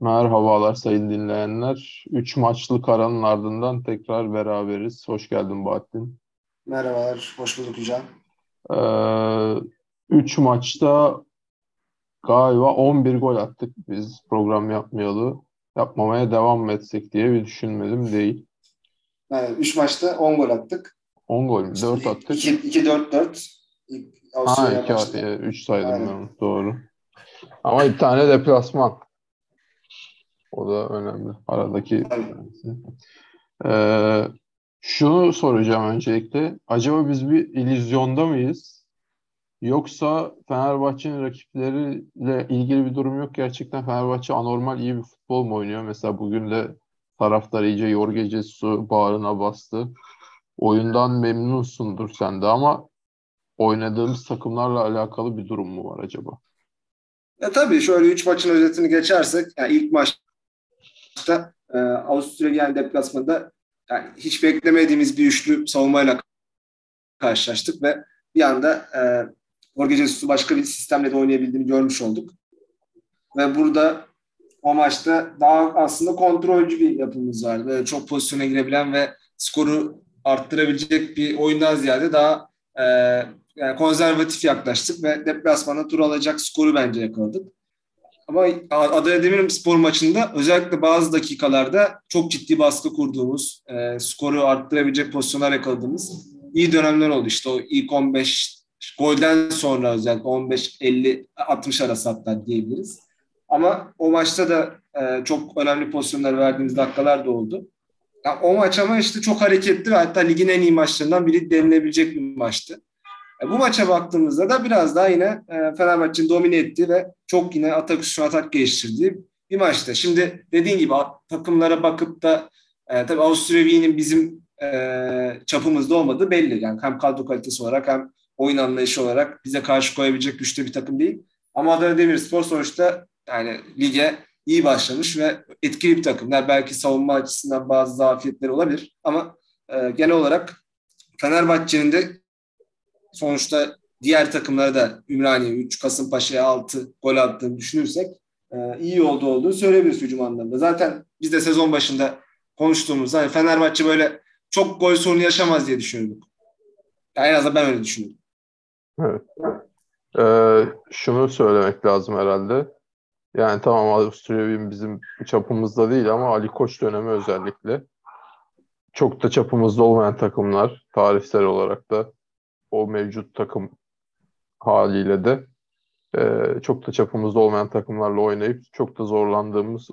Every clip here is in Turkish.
Merhabalar sayın dinleyenler. Üç maçlık aranın ardından tekrar beraberiz. Hoş geldin Bahattin. Merhabalar, hoş bulduk hocam. Ee, üç maçta galiba 11 gol attık biz program yapmayalı. Yapmamaya devam etsek diye bir düşünmedim değil. Evet, üç maçta 10 gol attık. 10 gol mü? 4 attık. 2-4-4. Ha, 2 3 saydım Aynen. ben. Doğru. Ama bir tane deplasman. O da önemli. Aradaki ee, şunu soracağım öncelikle. Acaba biz bir illüzyonda mıyız? Yoksa Fenerbahçe'nin rakipleriyle ilgili bir durum yok. Gerçekten Fenerbahçe anormal iyi bir futbol mu oynuyor? Mesela bugün de taraftar iyice Jorge su bağrına bastı. Oyundan memnunsundur sen de ama oynadığımız takımlarla alakalı bir durum mu var acaba? Ya tabii şöyle 3 maçın özetini geçersek yani ilk maç maçta e, Avusturya deplasmanda yani hiç beklemediğimiz bir üçlü savunmayla karşılaştık ve bir anda e, Jorge Jesus'u başka bir sistemle de oynayabildiğini görmüş olduk. Ve burada o maçta daha aslında kontrolcü bir yapımız vardı. Böyle çok pozisyona girebilen ve skoru arttırabilecek bir oyundan ziyade daha e, yani konservatif yaklaştık ve deplasmana tur alacak skoru bence yakaladık. Ama Adana Demirspor maçında özellikle bazı dakikalarda çok ciddi baskı kurduğumuz, e, skoru arttırabilecek pozisyonlar yakaladığımız iyi dönemler oldu. İşte o ilk 15 golden sonra özellikle 15-50-60 arası hatta diyebiliriz. Ama o maçta da e, çok önemli pozisyonlar verdiğimiz dakikalar da oldu. Yani o maç ama işte çok hareketli ve hatta ligin en iyi maçlarından biri denilebilecek bir maçtı. E, bu maça baktığımızda da biraz daha yine e, Fenerbahçe'nin domine ettiği ve çok yine atak üstüne atak geliştirdiği bir maçta. Şimdi dediğin gibi takımlara bakıp da e, tabii Avusturya Wien'in bizim e, çapımızda olmadığı belli. Yani hem kadro kalitesi olarak hem oyun anlayışı olarak bize karşı koyabilecek güçlü bir takım değil. Ama Adana Demirspor sonuçta yani lige iyi başlamış ve etkili bir takım. Belki savunma açısından bazı zafiyetleri olabilir ama e, genel olarak Fenerbahçe'nin de sonuçta diğer takımlara da Ümraniye 3, Kasımpaşa'ya 6 gol attığını düşünürsek e, iyi oldu olduğunu söyleyebiliriz hücum anlamında. Zaten biz de sezon başında konuştuğumuzda hani Fenerbahçe böyle çok gol sorunu yaşamaz diye düşünüyorduk. Yani en azından ben öyle düşünüyorum. Evet. Ee, şunu söylemek lazım herhalde. Yani tamam Avusturya bizim çapımızda değil ama Ali Koç dönemi özellikle çok da çapımızda olmayan takımlar tarihsel olarak da o mevcut takım haliyle de e, çok da çapımızda olmayan takımlarla oynayıp çok da zorlandığımız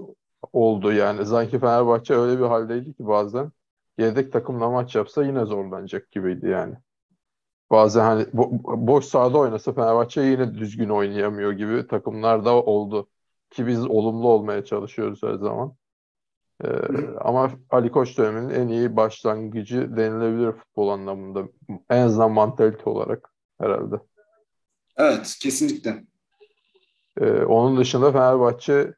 oldu. Yani sanki Fenerbahçe öyle bir haldeydi ki bazen yedek takımla maç yapsa yine zorlanacak gibiydi yani. Bazen hani bo- boş sahada oynasa Fenerbahçe yine düzgün oynayamıyor gibi takımlar da oldu. Ki biz olumlu olmaya çalışıyoruz her zaman. Ee, ama Ali Koç döneminin en iyi başlangıcı denilebilir futbol anlamında. En azından mantalite olarak herhalde. Evet, kesinlikle. Ee, onun dışında Fenerbahçe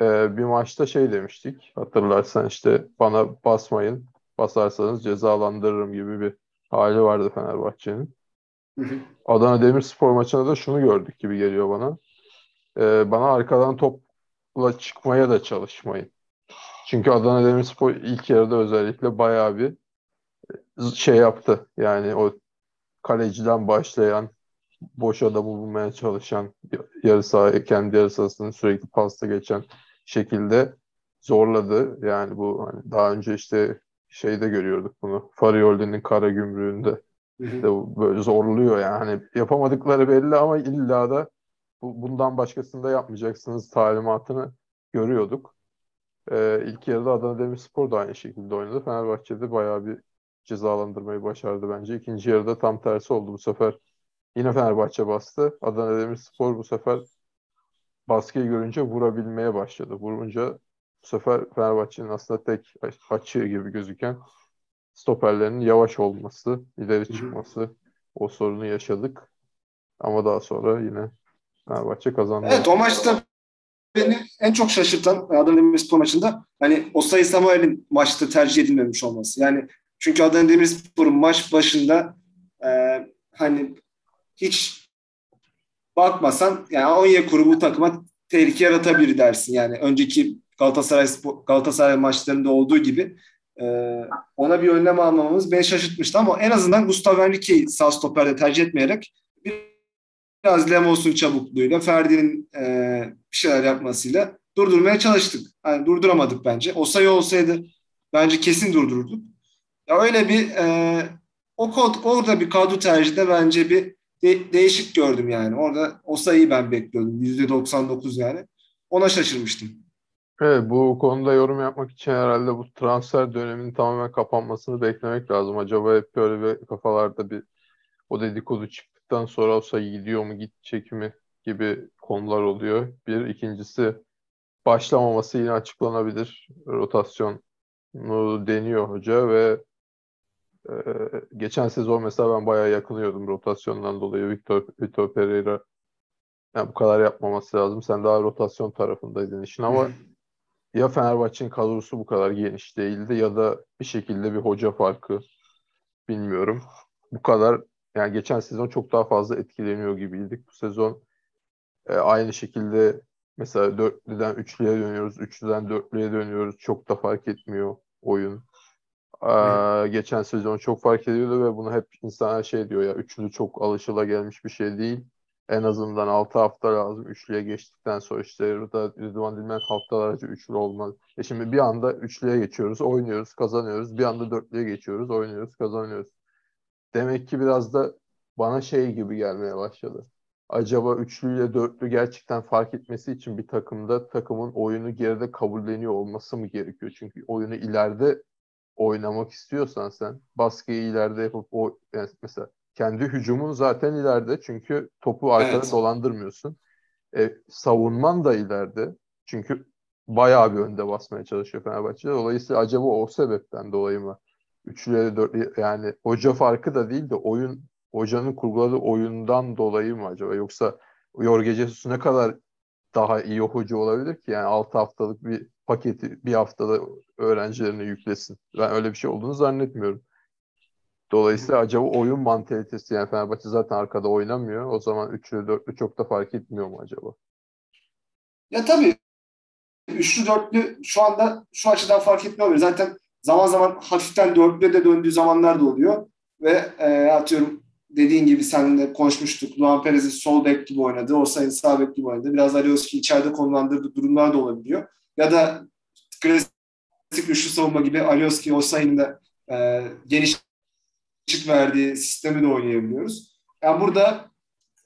e, bir maçta şey demiştik. Hatırlarsan işte bana basmayın, basarsanız cezalandırırım gibi bir hali vardı Fenerbahçe'nin. Adana Demirspor maçında da şunu gördük gibi geliyor bana. Ee, bana arkadan topla çıkmaya da çalışmayın. Çünkü Adana Demirspor ilk yarıda özellikle bayağı bir şey yaptı. Yani o kaleciden başlayan boş adamı bulmaya çalışan yarı saha, kendi yarı sahasının sürekli pasta geçen şekilde zorladı. Yani bu hani daha önce işte şeyde görüyorduk bunu. Farioli'nin kara gümrüğünde de böyle zorluyor yani. Hani yapamadıkları belli ama illa da bu, bundan başkasını da yapmayacaksınız talimatını görüyorduk. Ee, ilk yarıda Adana Demirspor da aynı şekilde oynadı. Fenerbahçe'de bayağı bir cezalandırmayı başardı bence. İkinci yarıda tam tersi oldu bu sefer. Yine Fenerbahçe bastı. Adana Demirspor bu sefer baskıyı görünce vurabilmeye başladı. Vurunca bu sefer Fenerbahçe'nin aslında tek açığı gibi gözüken stoperlerinin yavaş olması, ileri çıkması o sorunu yaşadık. Ama daha sonra yine Fenerbahçe kazandı. Evet o maçta beni en çok şaşırtan Adana Demirspor maçında hani Osayi Samuel'in maçta tercih edilmemiş olması. Yani çünkü Adana Demirspor'un maç başında e, hani hiç bakmasan yani Onyekuru bu takıma tehlike yaratabilir dersin. Yani önceki Galatasaray Galatasaray maçlarında olduğu gibi e, ona bir önlem almamamız beni şaşırtmıştı ama en azından Gustav Henrique'yi sağ stoperde tercih etmeyerek biraz Lemos'un çabukluğuyla Ferdi'nin e, bir şeyler yapmasıyla durdurmaya çalıştık. Yani durduramadık bence. O sayı olsaydı bence kesin durdururduk. Ya öyle bir e, o kod, orada bir kadro tercihinde bence bir de, değişik gördüm yani. Orada o sayıyı ben bekliyordum. %99 yani. Ona şaşırmıştım. Evet, bu konuda yorum yapmak için herhalde bu transfer döneminin tamamen kapanmasını beklemek lazım. Acaba hep böyle bir kafalarda bir o dedikodu çıktıktan sonra o sayı gidiyor mu, gidecek mi gibi konular oluyor. Bir. ikincisi başlamaması yine açıklanabilir. Rotasyonu deniyor hoca ve e, geçen sezon mesela ben bayağı yakınıyordum rotasyondan dolayı Victor, Victor Pereira yani bu kadar yapmaması lazım. Sen daha rotasyon tarafındaydın işin ama ya Fenerbahçe'nin kadrosu bu kadar geniş değildi ya da bir şekilde bir hoca farkı bilmiyorum. Bu kadar yani geçen sezon çok daha fazla etkileniyor gibiydik. Bu sezon e, aynı şekilde mesela dörtlüden üçlüye dönüyoruz, üçlüden dörtlüye dönüyoruz. Çok da fark etmiyor oyun. Ee, geçen sezon çok fark ediyordu ve bunu hep insanlar şey diyor ya üçlü çok alışıla gelmiş bir şey değil. En azından 6 hafta lazım üçlüye geçtikten sonra işte Rıdvan Dilmen haftalarca üçlü olmaz. E şimdi bir anda üçlüye geçiyoruz, oynuyoruz, kazanıyoruz. Bir anda dörtlüye geçiyoruz, oynuyoruz, kazanıyoruz. Demek ki biraz da bana şey gibi gelmeye başladı. Acaba üçlüyle dörtlü gerçekten fark etmesi için bir takımda takımın oyunu geride kabulleniyor olması mı gerekiyor? Çünkü oyunu ileride oynamak istiyorsan sen baskıyı ileride yapıp o yani mesela kendi hücumun zaten ileride çünkü topu arkada evet. dolandırmıyorsun. E, savunman da ileride. Çünkü bayağı bir önde basmaya çalışıyor Fenerbahçe. Dolayısıyla acaba o sebepten dolayı mı? Üçlüye dört yani hoca farkı da değil de oyun hocanın kurguladığı oyundan dolayı mı acaba? Yoksa Jorge Jesus ne kadar daha iyi hoca olabilir ki? Yani 6 haftalık bir paketi bir haftada öğrencilerine yüklesin. Ben öyle bir şey olduğunu zannetmiyorum. Dolayısıyla acaba oyun mantalitesi yani Fenerbahçe zaten arkada oynamıyor. O zaman üçlü dörtlü çok da fark etmiyor mu acaba? Ya tabii üçlü dörtlü şu anda şu açıdan fark etmiyor. Zaten zaman zaman hafiften dörtlüye de döndüğü zamanlar da oluyor. Ve e, atıyorum dediğin gibi seninle konuşmuştuk. Luan Perez'i sol bek gibi oynadı. Orsay'ın sağ bek gibi oynadı. Biraz Alioski içeride konumlandırdığı durumlar da olabiliyor. Ya da klasik üçlü savunma gibi Alioski Orsay'ın da e, geniş verdiği sistemi de oynayabiliyoruz. Yani burada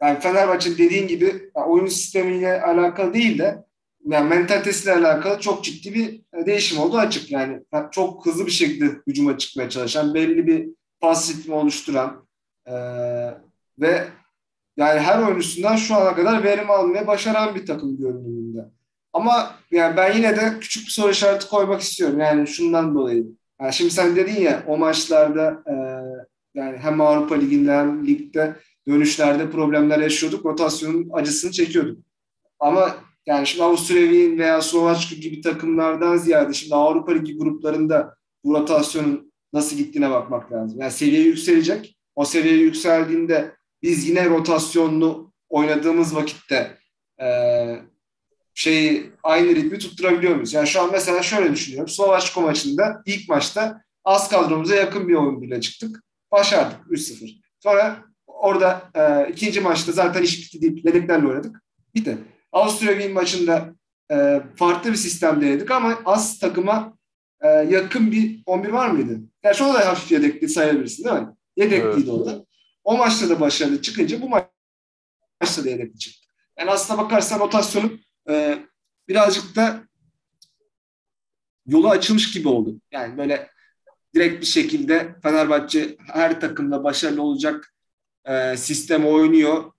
yani Fenerbahçe dediğin gibi oyun sistemiyle alakalı değil de yani mentalitesiyle alakalı çok ciddi bir değişim oldu açık. Yani çok hızlı bir şekilde hücuma çıkmaya çalışan, belli bir pas ritmi oluşturan e, ve yani her oyuncusundan şu ana kadar verim almaya başaran bir takım görünümünde. Ama yani ben yine de küçük bir soru işareti koymak istiyorum. Yani şundan dolayı. Yani şimdi sen dedin ya o maçlarda e, yani hem Avrupa Ligi'nde hem ligde dönüşlerde problemler yaşıyorduk. Rotasyonun acısını çekiyorduk. Ama yani şimdi Avusturya veya Slovaçka gibi takımlardan ziyade şimdi Avrupa Ligi gruplarında bu rotasyonun nasıl gittiğine bakmak lazım. Yani seviye yükselecek. O seviye yükseldiğinde biz yine rotasyonlu oynadığımız vakitte e, şeyi aynı ritmi tutturabiliyor muyuz? Yani şu an mesela şöyle düşünüyorum. Slovaçka maçında ilk maçta az kadromuza yakın bir oyun bile çıktık. Başardık 3-0. Sonra orada e, ikinci maçta zaten iş bitti deyip yedeklerle oynadık. Bitti. Avusturya Wien maçında e, farklı bir sistem denedik ama az takıma e, yakın bir 11 var mıydı? Gerçi o da hafif yedekli sayabilirsin değil mi? Yedekliydi evet. o da. O maçta da başarılı çıkınca bu maçta da yedekli çıktı. Yani aslına bakarsan rotasyonun e, birazcık da yolu açılmış gibi oldu. Yani böyle direkt bir şekilde Fenerbahçe her takımda başarılı olacak e, sistem oynuyor.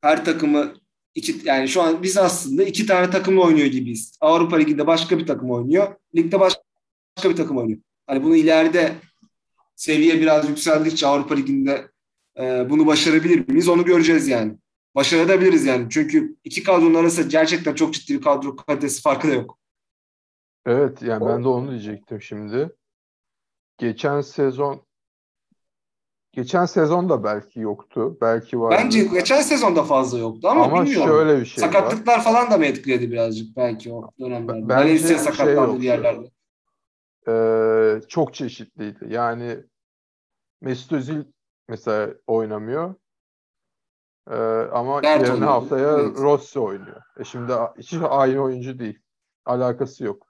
Her takımı iki yani şu an biz aslında iki tane takımla oynuyor gibiyiz. Avrupa Ligi'nde başka bir takım oynuyor. Ligde başka, bir takım oynuyor. Hani bunu ileride seviye biraz yükseldikçe Avrupa Ligi'nde e, bunu başarabilir miyiz? Onu göreceğiz yani. Başarabiliriz yani. Çünkü iki kadronun arasında gerçekten çok ciddi bir kadro kalitesi farkı da yok. Evet yani ben de onu diyecektim şimdi geçen sezon geçen sezon da belki yoktu. Belki vardı. Bence geçen sezonda fazla yoktu ama, Ama bilmiyorum. şöyle bir şey var. Sakatlıklar falan da mı etkiledi birazcık belki o dönemlerde? Valencia şey sakatlandı yoktu. bir yerlerde. Ee, çok çeşitliydi. Yani Mesut Özil mesela oynamıyor. Ee, ama yerine oluyor. haftaya Evet. Rossi oynuyor. E şimdi hiç aynı oyuncu değil. Alakası yok.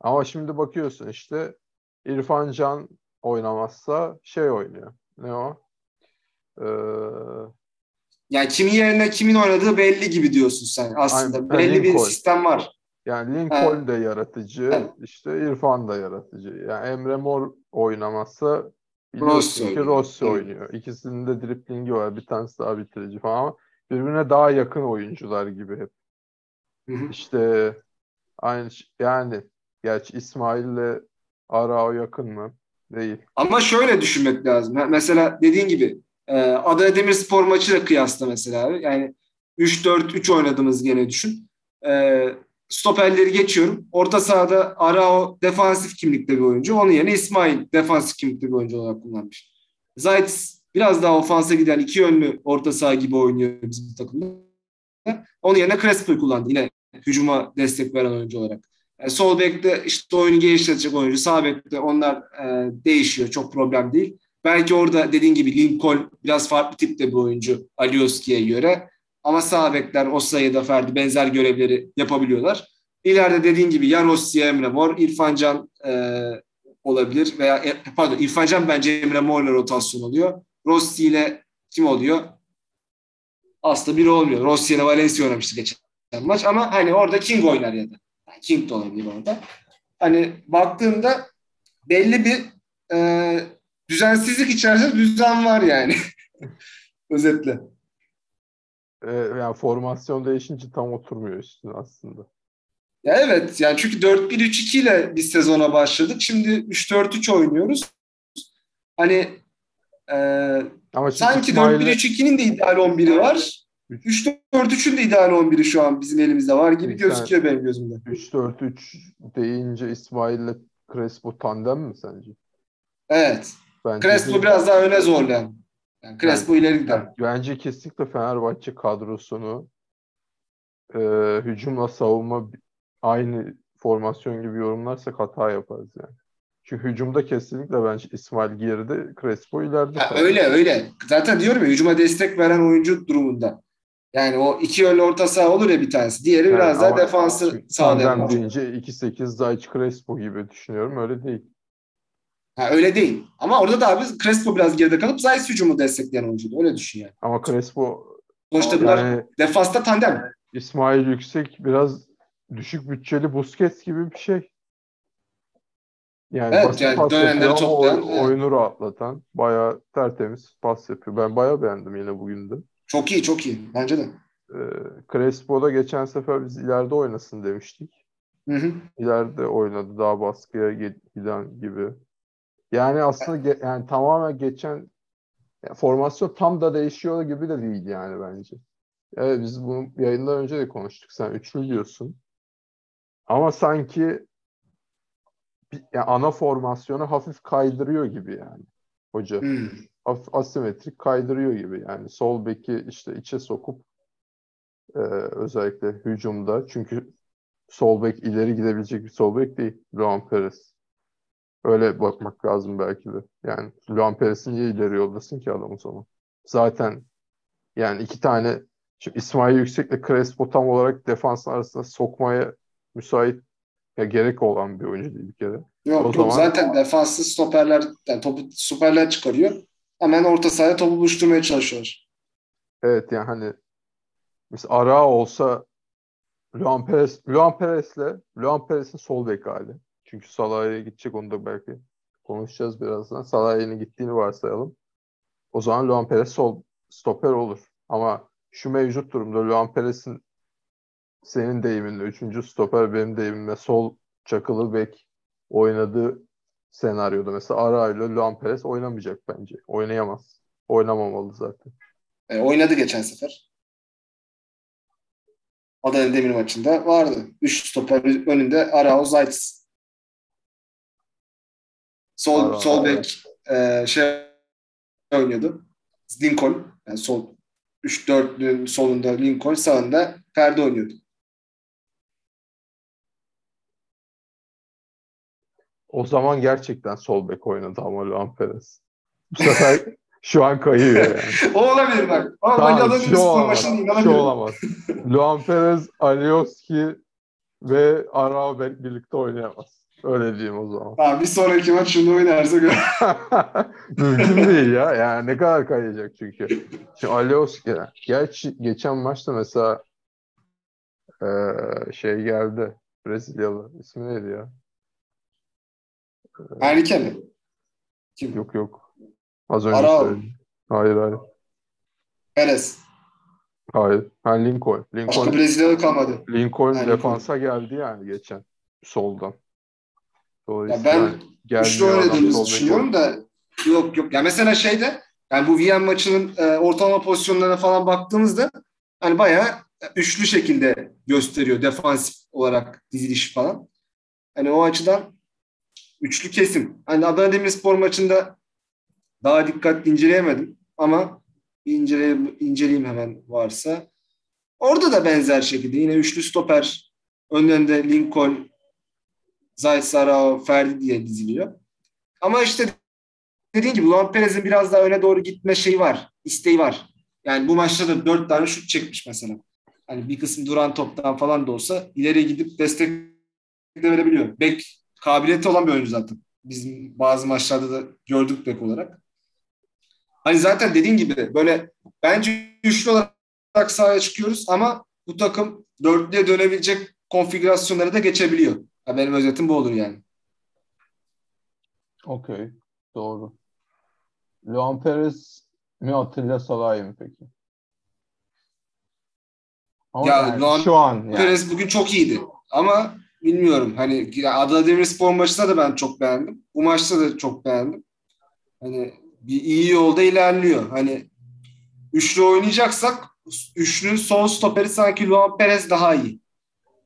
Ama şimdi bakıyorsun işte İrfan Can oynamazsa şey oynuyor. Ne o? Ee, Yani kimin yerine kimin oynadığı belli gibi diyorsun sen aslında. Aynen. Belli bir Lincoln. sistem var. yani Lincoln de yaratıcı, Evet. işte İrfan da yaratıcı. Yani Emre Mor oynamazsa Rossi ki. Rossi Evet. oynuyor. İkisinin de driplingi var. Bir tanesi daha bitirici falan ama birbirine daha yakın oyuncular gibi hep. Hı hı. İşte aynı yani gerçi İsmail'le Arao yakın mı? Değil. Ama şöyle düşünmek lazım. Mesela dediğin gibi e, Adana Demirspor maçıyla kıyasla mesela. Yani 3-4-3 oynadığımız gene düşün. E, stoperleri geçiyorum. Orta sahada Arao defansif kimlikte bir oyuncu. Onun yerine İsmail defansif kimlikte bir oyuncu olarak kullanmış. Zayt biraz daha ofansa giden iki yönlü orta saha gibi oynuyor bizim takımda. Onun yerine Crespo'yu kullandı. Yine hücuma destek veren oyuncu olarak. E, sol bekte işte oyunu geliştirecek oyuncu. Sağ bekte onlar e, değişiyor. Çok problem değil. Belki orada dediğin gibi Lincoln biraz farklı tipte bir oyuncu Alioski'ye göre. Ama sağ bekler Osayi ya da Ferdi benzer görevleri yapabiliyorlar. İleride dediğin gibi ya Rossi Emre Mor, İrfan Can e, olabilir veya e, pardon İrfan Can bence Emre Mor'la rotasyon oluyor. Rossi ile kim oluyor? Aslında biri olmuyor. Rossi ile Valencia oynamıştı geçen maç ama hani orada King oynar ya da. King de olabilir orada. Hani baktığımda belli bir e, düzensizlik içerisinde düzen var yani. Özetle. Ee, yani formasyon değişince tam oturmuyor üstüne aslında. Ya evet yani çünkü 4-1-3-2 ile biz sezona başladık. Şimdi 3-4-3 oynuyoruz. Hani e, Ama sanki İsmail'le 4-1-3-2'nin de ideal 11'i var. 3-4-3'ün de ideal 11'i şu an bizim elimizde var gibi Sen- gözüküyor benim gözümde. 3-4-3 deyince İsmail'le Crespo tandem mi sence? Evet. Bence Crespo değil. biraz daha öne zorlayan. Yani Crespo ileri gider. Bence kesinlikle Fenerbahçe kadrosunu e, hücumla savunma aynı formasyon gibi yorumlarsak hata yaparız yani. Çünkü hücumda kesinlikle bence İsmail geride, Crespo ileride. Ha, öyle öyle. Zaten diyorum ya hücuma destek veren oyuncu durumunda. Yani o iki yönlü orta saha olur ya bir tanesi. Diğeri Yani biraz daha defansı sağlayan deyince 2-8 Zayç Crespo gibi düşünüyorum. Öyle değil. Ha, öyle değil. Ama orada da abi Crespo biraz geride kalıp Zayt hücumu destekleyen oyuncuydu. Öyle düşün yani. Ama Crespo Sonuçta bunlar yani defansta tandem. İsmail Yüksek biraz düşük bütçeli Busquets gibi bir şey. Yani Evet, basit yani pas dönenleri toplayan, evet. oyunu rahatlatan, bayağı tertemiz pas yapıyor. Ben bayağı beğendim yine bugün de. Çok iyi çok iyi. Bence de. Ee, Crespo'da geçen sefer biz ileride oynasın demiştik. Hı hı. İleride oynadı daha baskıya giden gibi. Yani aslında ge- yani tamamen geçen ya formasyon tam da değişiyor gibi de değil yani bence. Evet biz bunu yayından önce de konuştuk. Sen üçlü diyorsun. Ama sanki bir- ya ana formasyonu hafif kaydırıyor gibi yani hoca. Hmm. Asimetrik kaydırıyor gibi yani. Sol beki işte içe sokup e, özellikle hücumda. Çünkü sol bek ileri gidebilecek bir sol bek değil. Luan Perez. Öyle bakmak lazım belki de. Yani Luan Perez'i niye ileri yollasın ki adam o zaman? Zaten yani iki tane şimdi İsmail Yüksek'le Crespo tam olarak defans arasında sokmaya müsait ya gerek olan bir oyuncu değil bir kere. Yok O yok zaman- zaten defanslı stoperler yani topu stoperler çıkarıyor. Hemen orta sahaya topu buluşturmaya çalışıyorlar. Evet yani hani mesela Ara olsa Luan Perez, Luan Perez'le Luan Perez'in sol bek hali. Çünkü Salah'a gidecek onu da belki konuşacağız birazdan. Salah'a gittiğini varsayalım. O zaman Luan Perez sol stoper olur. Ama şu mevcut durumda Luan Perez'in senin deyiminle üçüncü stoper benim deyimimle sol çakılı bek oynadığı senaryoda mesela Ara ile Luan Perez oynamayacak bence. Oynayamaz. Oynamamalı zaten. E, oynadı geçen sefer. Adana Demir maçında vardı. Üç stoper önünde Arao Zayt. Sol Arao, sol bek e, şey oynuyordu. Lincoln yani sol 3-4'lünün solunda Lincoln sağında Ferdi oynuyordu. O zaman gerçekten sol bek oynadı ama Luan Perez. Bu sefer şu an kayıyor yani. o olabilir bak. Ama Tamam, tamam, şu olamaz. Şu inanabilirim. olamaz. Luan Perez, Alioski ve Arao birlikte oynayamaz. Öyle diyeyim o zaman. Abi bir sonraki maç şunu oynarsa gör. Mümkün değil ya. Yani ne kadar kayacak çünkü. Şimdi Alioski, gerçi geçen maçta mesela eee, şey geldi. Brezilyalı. İsmi neydi ya? Henrique mi? Kim? Yok yok. Az önce Arao. söyledim. Hayır hayır. Perez. Hayır. Ha Lincoln. Başka Lincoln, Brezilyalı kalmadı. Lincoln Lincoln. defansa geldi yani geçen soldan. Ya Dolayısıyla ben gelmiyor üçlü oynadığımızı düşünüyorum da yok yok. Ya mesela şeyde yani bu VM maçının e, ortalama pozisyonlarına falan baktığımızda hani bayağı üçlü şekilde gösteriyor defansif olarak diziliş falan. Hani o açıdan üçlü kesim. Hani Adana Demirspor maçında daha dikkatli inceleyemedim ama bir inceleyeyim, hemen varsa. Orada da benzer şekilde yine üçlü stoper önlerinde Lincoln, Zayt Sarao, Ferdi diye diziliyor. Ama işte dediğim gibi Luan Perez'in biraz daha öne doğru gitme şeyi var. isteği var. Yani bu maçta da dört tane şut çekmiş mesela. Hani bir kısmı duran toptan falan da olsa ileri gidip destek de verebiliyor. Bek kabiliyeti olan bir oyuncu zaten. Bizim bazı maçlarda da gördük bek olarak. Hani zaten dediğin gibi böyle bence üçlü olarak sahaya çıkıyoruz ama bu takım dörtlüye dönebilecek konfigürasyonları da geçebiliyor. Benim özetim bu olur yani. Okey. Doğru. Luan Perez mi Atilla Salahi mi peki? Ama Ya yani Luan şu an yani. Perez bugün çok iyiydi. Ama bilmiyorum hani Adana Demirspor maçında da ben çok beğendim. Bu maçta da çok beğendim. Hani bir iyi yolda ilerliyor. Hani üçlü oynayacaksak üçlünün sol stoperi sanki Luan Perez daha iyi.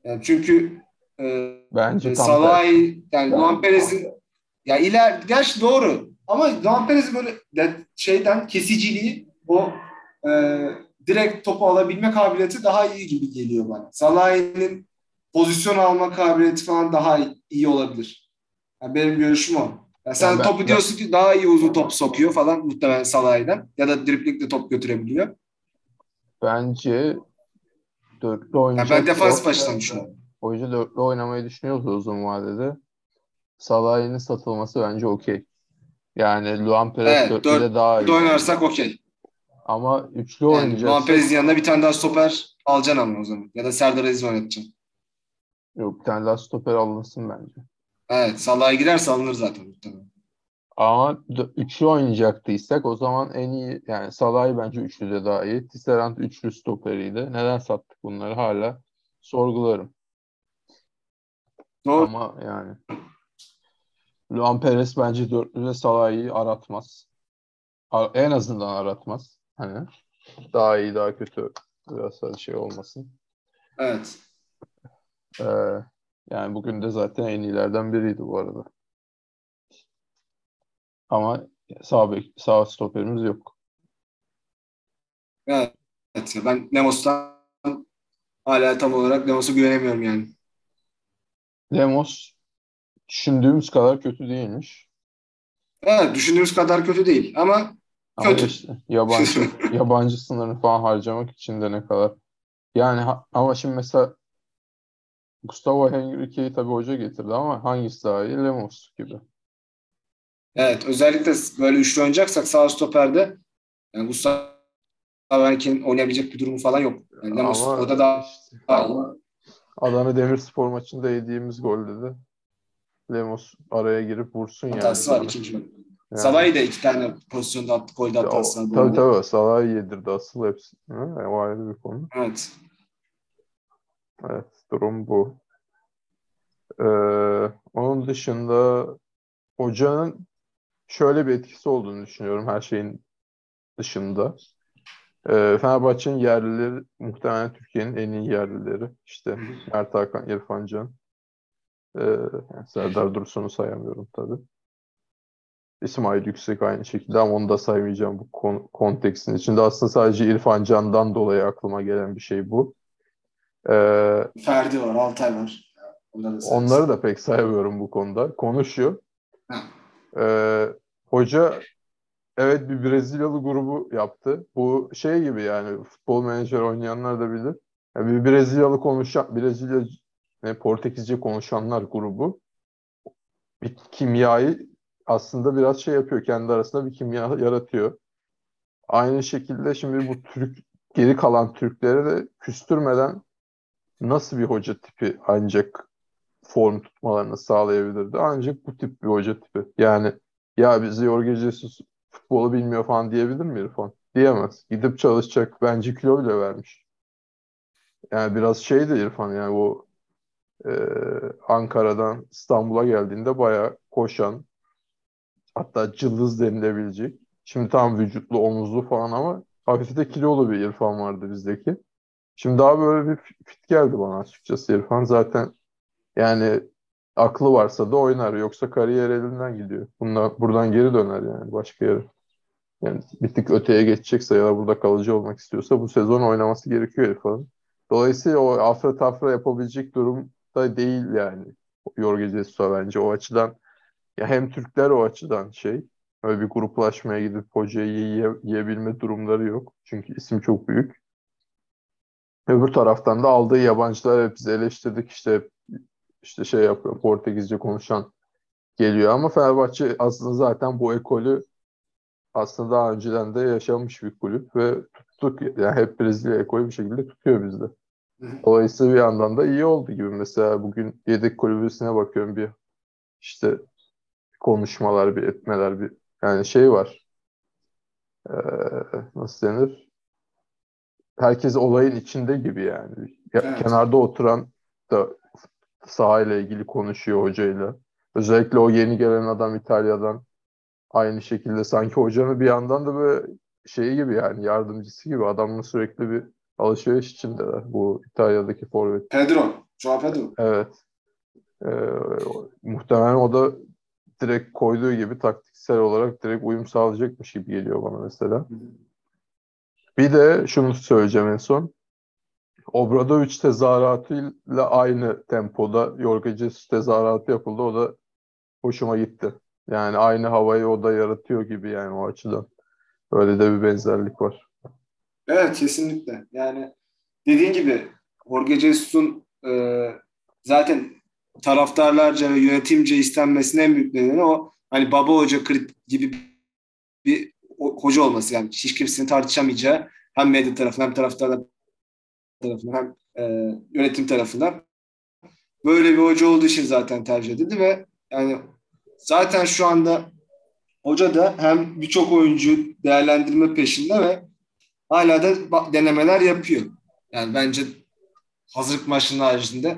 Yani çünkü e, Bence e, Salah yani Luan Perez'in ya iler gerçi doğru ama Luan Perez'in böyle de- şeyden kesiciliği o e, direkt topu alabilme kabiliyeti daha iyi gibi geliyor bana. Salah'ın pozisyon alma kabiliyeti falan daha iyi olabilir. Yani benim görüşüm o. Yani sen Ya ben- topu ben- diyorsun ki daha iyi uzun top sokuyor falan muhtemelen Salah'dan ya da driplingle top götürebiliyor. Bence dörtlü Yani oynayacak. ben defansif o- açıdan düşünüyorum. Oyuncu dörtlü oynamayı düşünüyorsa uzun vadede Salah'ın satılması bence okey. Yani Luan Perez Evet, dörtlüde dört- daha iyi. Oynarsak okey. Ama üçlü Yani Luan oynayacaksa Perez'in yanına bir tane daha stoper alacaksın ama o zaman. Ya da Serdar Aziz oynatacaksın. Yok bir tane daha stoper alınsın bence. Evet Salah'a giderse alınır zaten muhtemelen. Ama üçlü oynayacaktıysak o zaman en iyi yani Salah'ı bence üçlüde daha iyi. Tisserand üçlü stoperiydi. Neden sattık bunları hala sorgularım. Doğru. Ama yani Luan Perez bence dörtlüde Salah'ı aratmaz. En azından aratmaz. Hani daha iyi daha kötü biraz şey olmasın. Evet. Ee, yani bugün de zaten en iyilerden biriydi bu arada. Ama sağ bek, sağ stoperimiz yok. Evet. Ben Lemos'tan hala tam olarak Lemos'a güvenemiyorum yani. Lemos düşündüğümüz kadar kötü değilmiş. Evet düşündüğümüz kadar kötü değil ama Ama Kötü. işte yabancı yabancı sınırını falan harcamak için de ne kadar. Yani ha- ama şimdi mesela Gustavo Henrique'yi tabii hoca getirdi ama hangisi daha iyi? Lemos gibi. evet özellikle böyle üçlü oynayacaksak sağ stoperde yani Gustavo Henrique'nin oynayabilecek bir durumu falan yok. Yani Lemos Ama orada daha, işte daha iyi. Adana Demirspor maçında yediğimiz golde de Lemos araya girip vursun yani. hatası var ikinci. Yani. Salah'ı da iki tane pozisyonda attı, golde hatası var. Tabii tabii Salah'ı yedirdi asıl hepsi. Ha, o ayrı bir konu. Evet. Evet durum bu. Ee, onun dışında hocanın şöyle bir etkisi olduğunu düşünüyorum her şeyin dışında. Ee, Fenerbahçe'nin yerlileri muhtemelen Türkiye'nin en iyi yerlileri. İşte Mert Hakan, İrfan Can. Ee, Serdar Dursun'u sayamıyorum tabii. İsmail Yüksek aynı şekilde ama onu da saymayacağım bu kon kontekstin içinde. Aslında sadece İrfan Can'dan dolayı aklıma gelen bir şey bu. Ee, Ferdi var, Altay var. Onları da pek saymıyorum bu konuda. Konuşuyor. Ee, hoca evet bir Brezilyalı grubu yaptı. Bu şey gibi yani futbol menajer oynayanlar da bilir. Yani bir Brezilyalı konuşan, Brezilya ne Portekizce konuşanlar grubu bir kimyayı aslında biraz şey yapıyor. Kendi arasında bir kimya yaratıyor. Aynı şekilde şimdi bu Türk geri kalan Türklere de küstürmeden nasıl bir hoca tipi ancak form tutmalarını sağlayabilirdi? Ancak bu tip bir hoca tipi. Yani ya bizi Jorge Jesus futbolu bilmiyor falan diyebilir mi İrfan? Diyemez. Gidip çalışacak. Bence kilo bile vermiş. Yani biraz şeydi İrfan yani o e, Ankara'dan İstanbul'a geldiğinde bayağı koşan hatta cılız denilebilecek. Şimdi tam vücutlu, omuzlu falan ama hafif de kilolu bir İrfan vardı bizdeki. Şimdi daha böyle bir fit geldi bana açıkçası İrfan. Zaten yani aklı varsa da oynar. Yoksa kariyer elinden gidiyor. Bundan, buradan geri döner yani başka yere. Yani bir tık öteye geçecekse ya da burada kalıcı olmak istiyorsa bu sezon oynaması gerekiyor İrfan'ın. Dolayısıyla o afra tafra yapabilecek durumda değil yani. Jorge Jesus'a bence o açıdan ya hem Türkler o açıdan şey öyle bir gruplaşmaya gidip hocayı yiye, yiyebilme durumları yok. Çünkü isim çok büyük. Öbür taraftan da aldığı yabancılar hep biz eleştirdik işte işte şey yapıyor Portekizce konuşan geliyor ama Fenerbahçe aslında zaten bu ekolü aslında daha önceden de yaşamış bir kulüp ve tuttuk yani hep Brezilya ekolü bir şekilde tutuyor bizde. Dolayısıyla bir yandan da iyi oldu gibi. Mesela bugün yedek kulübüsüne bakıyorum bir işte konuşmalar, bir etmeler, bir yani şey var. Ee, nasıl denir? Herkes olayın içinde gibi yani. Evet. Kenarda oturan da sahayla ilgili konuşuyor hocayla. Özellikle o yeni gelen adam İtalya'dan aynı şekilde sanki hocanın bir yandan da böyle şeyi gibi yani yardımcısı gibi adamla sürekli bir alışveriş içindeler bu İtalya'daki forvet. Pedro, Joao Pedro. Evet. Ee, muhtemelen o da direkt koyduğu gibi taktiksel olarak direkt uyum sağlayacakmış gibi geliyor bana mesela. Bir de şunu söyleyeceğim en son. Obradoviç tezahüratıyla aynı tempoda Jorge Jesus tezahüratı yapıldı. O da hoşuma gitti. Yani aynı havayı o da yaratıyor gibi yani o açıdan. Öyle de bir benzerlik var. Evet kesinlikle. Yani dediğin gibi Jorge Jesus'un e, zaten taraftarlarca ve yönetimce istenmesinin en büyük nedeni o hani baba hoca gibi bir hoca olması yani hiç kimsenin tartışamayacağı hem medya tarafından hem taraftarlar tarafından hem e, yönetim tarafından böyle bir hoca olduğu için zaten tercih edildi ve yani zaten şu anda hoca da hem birçok oyuncu değerlendirme peşinde ve hala da denemeler yapıyor. Yani bence hazırlık maçının haricinde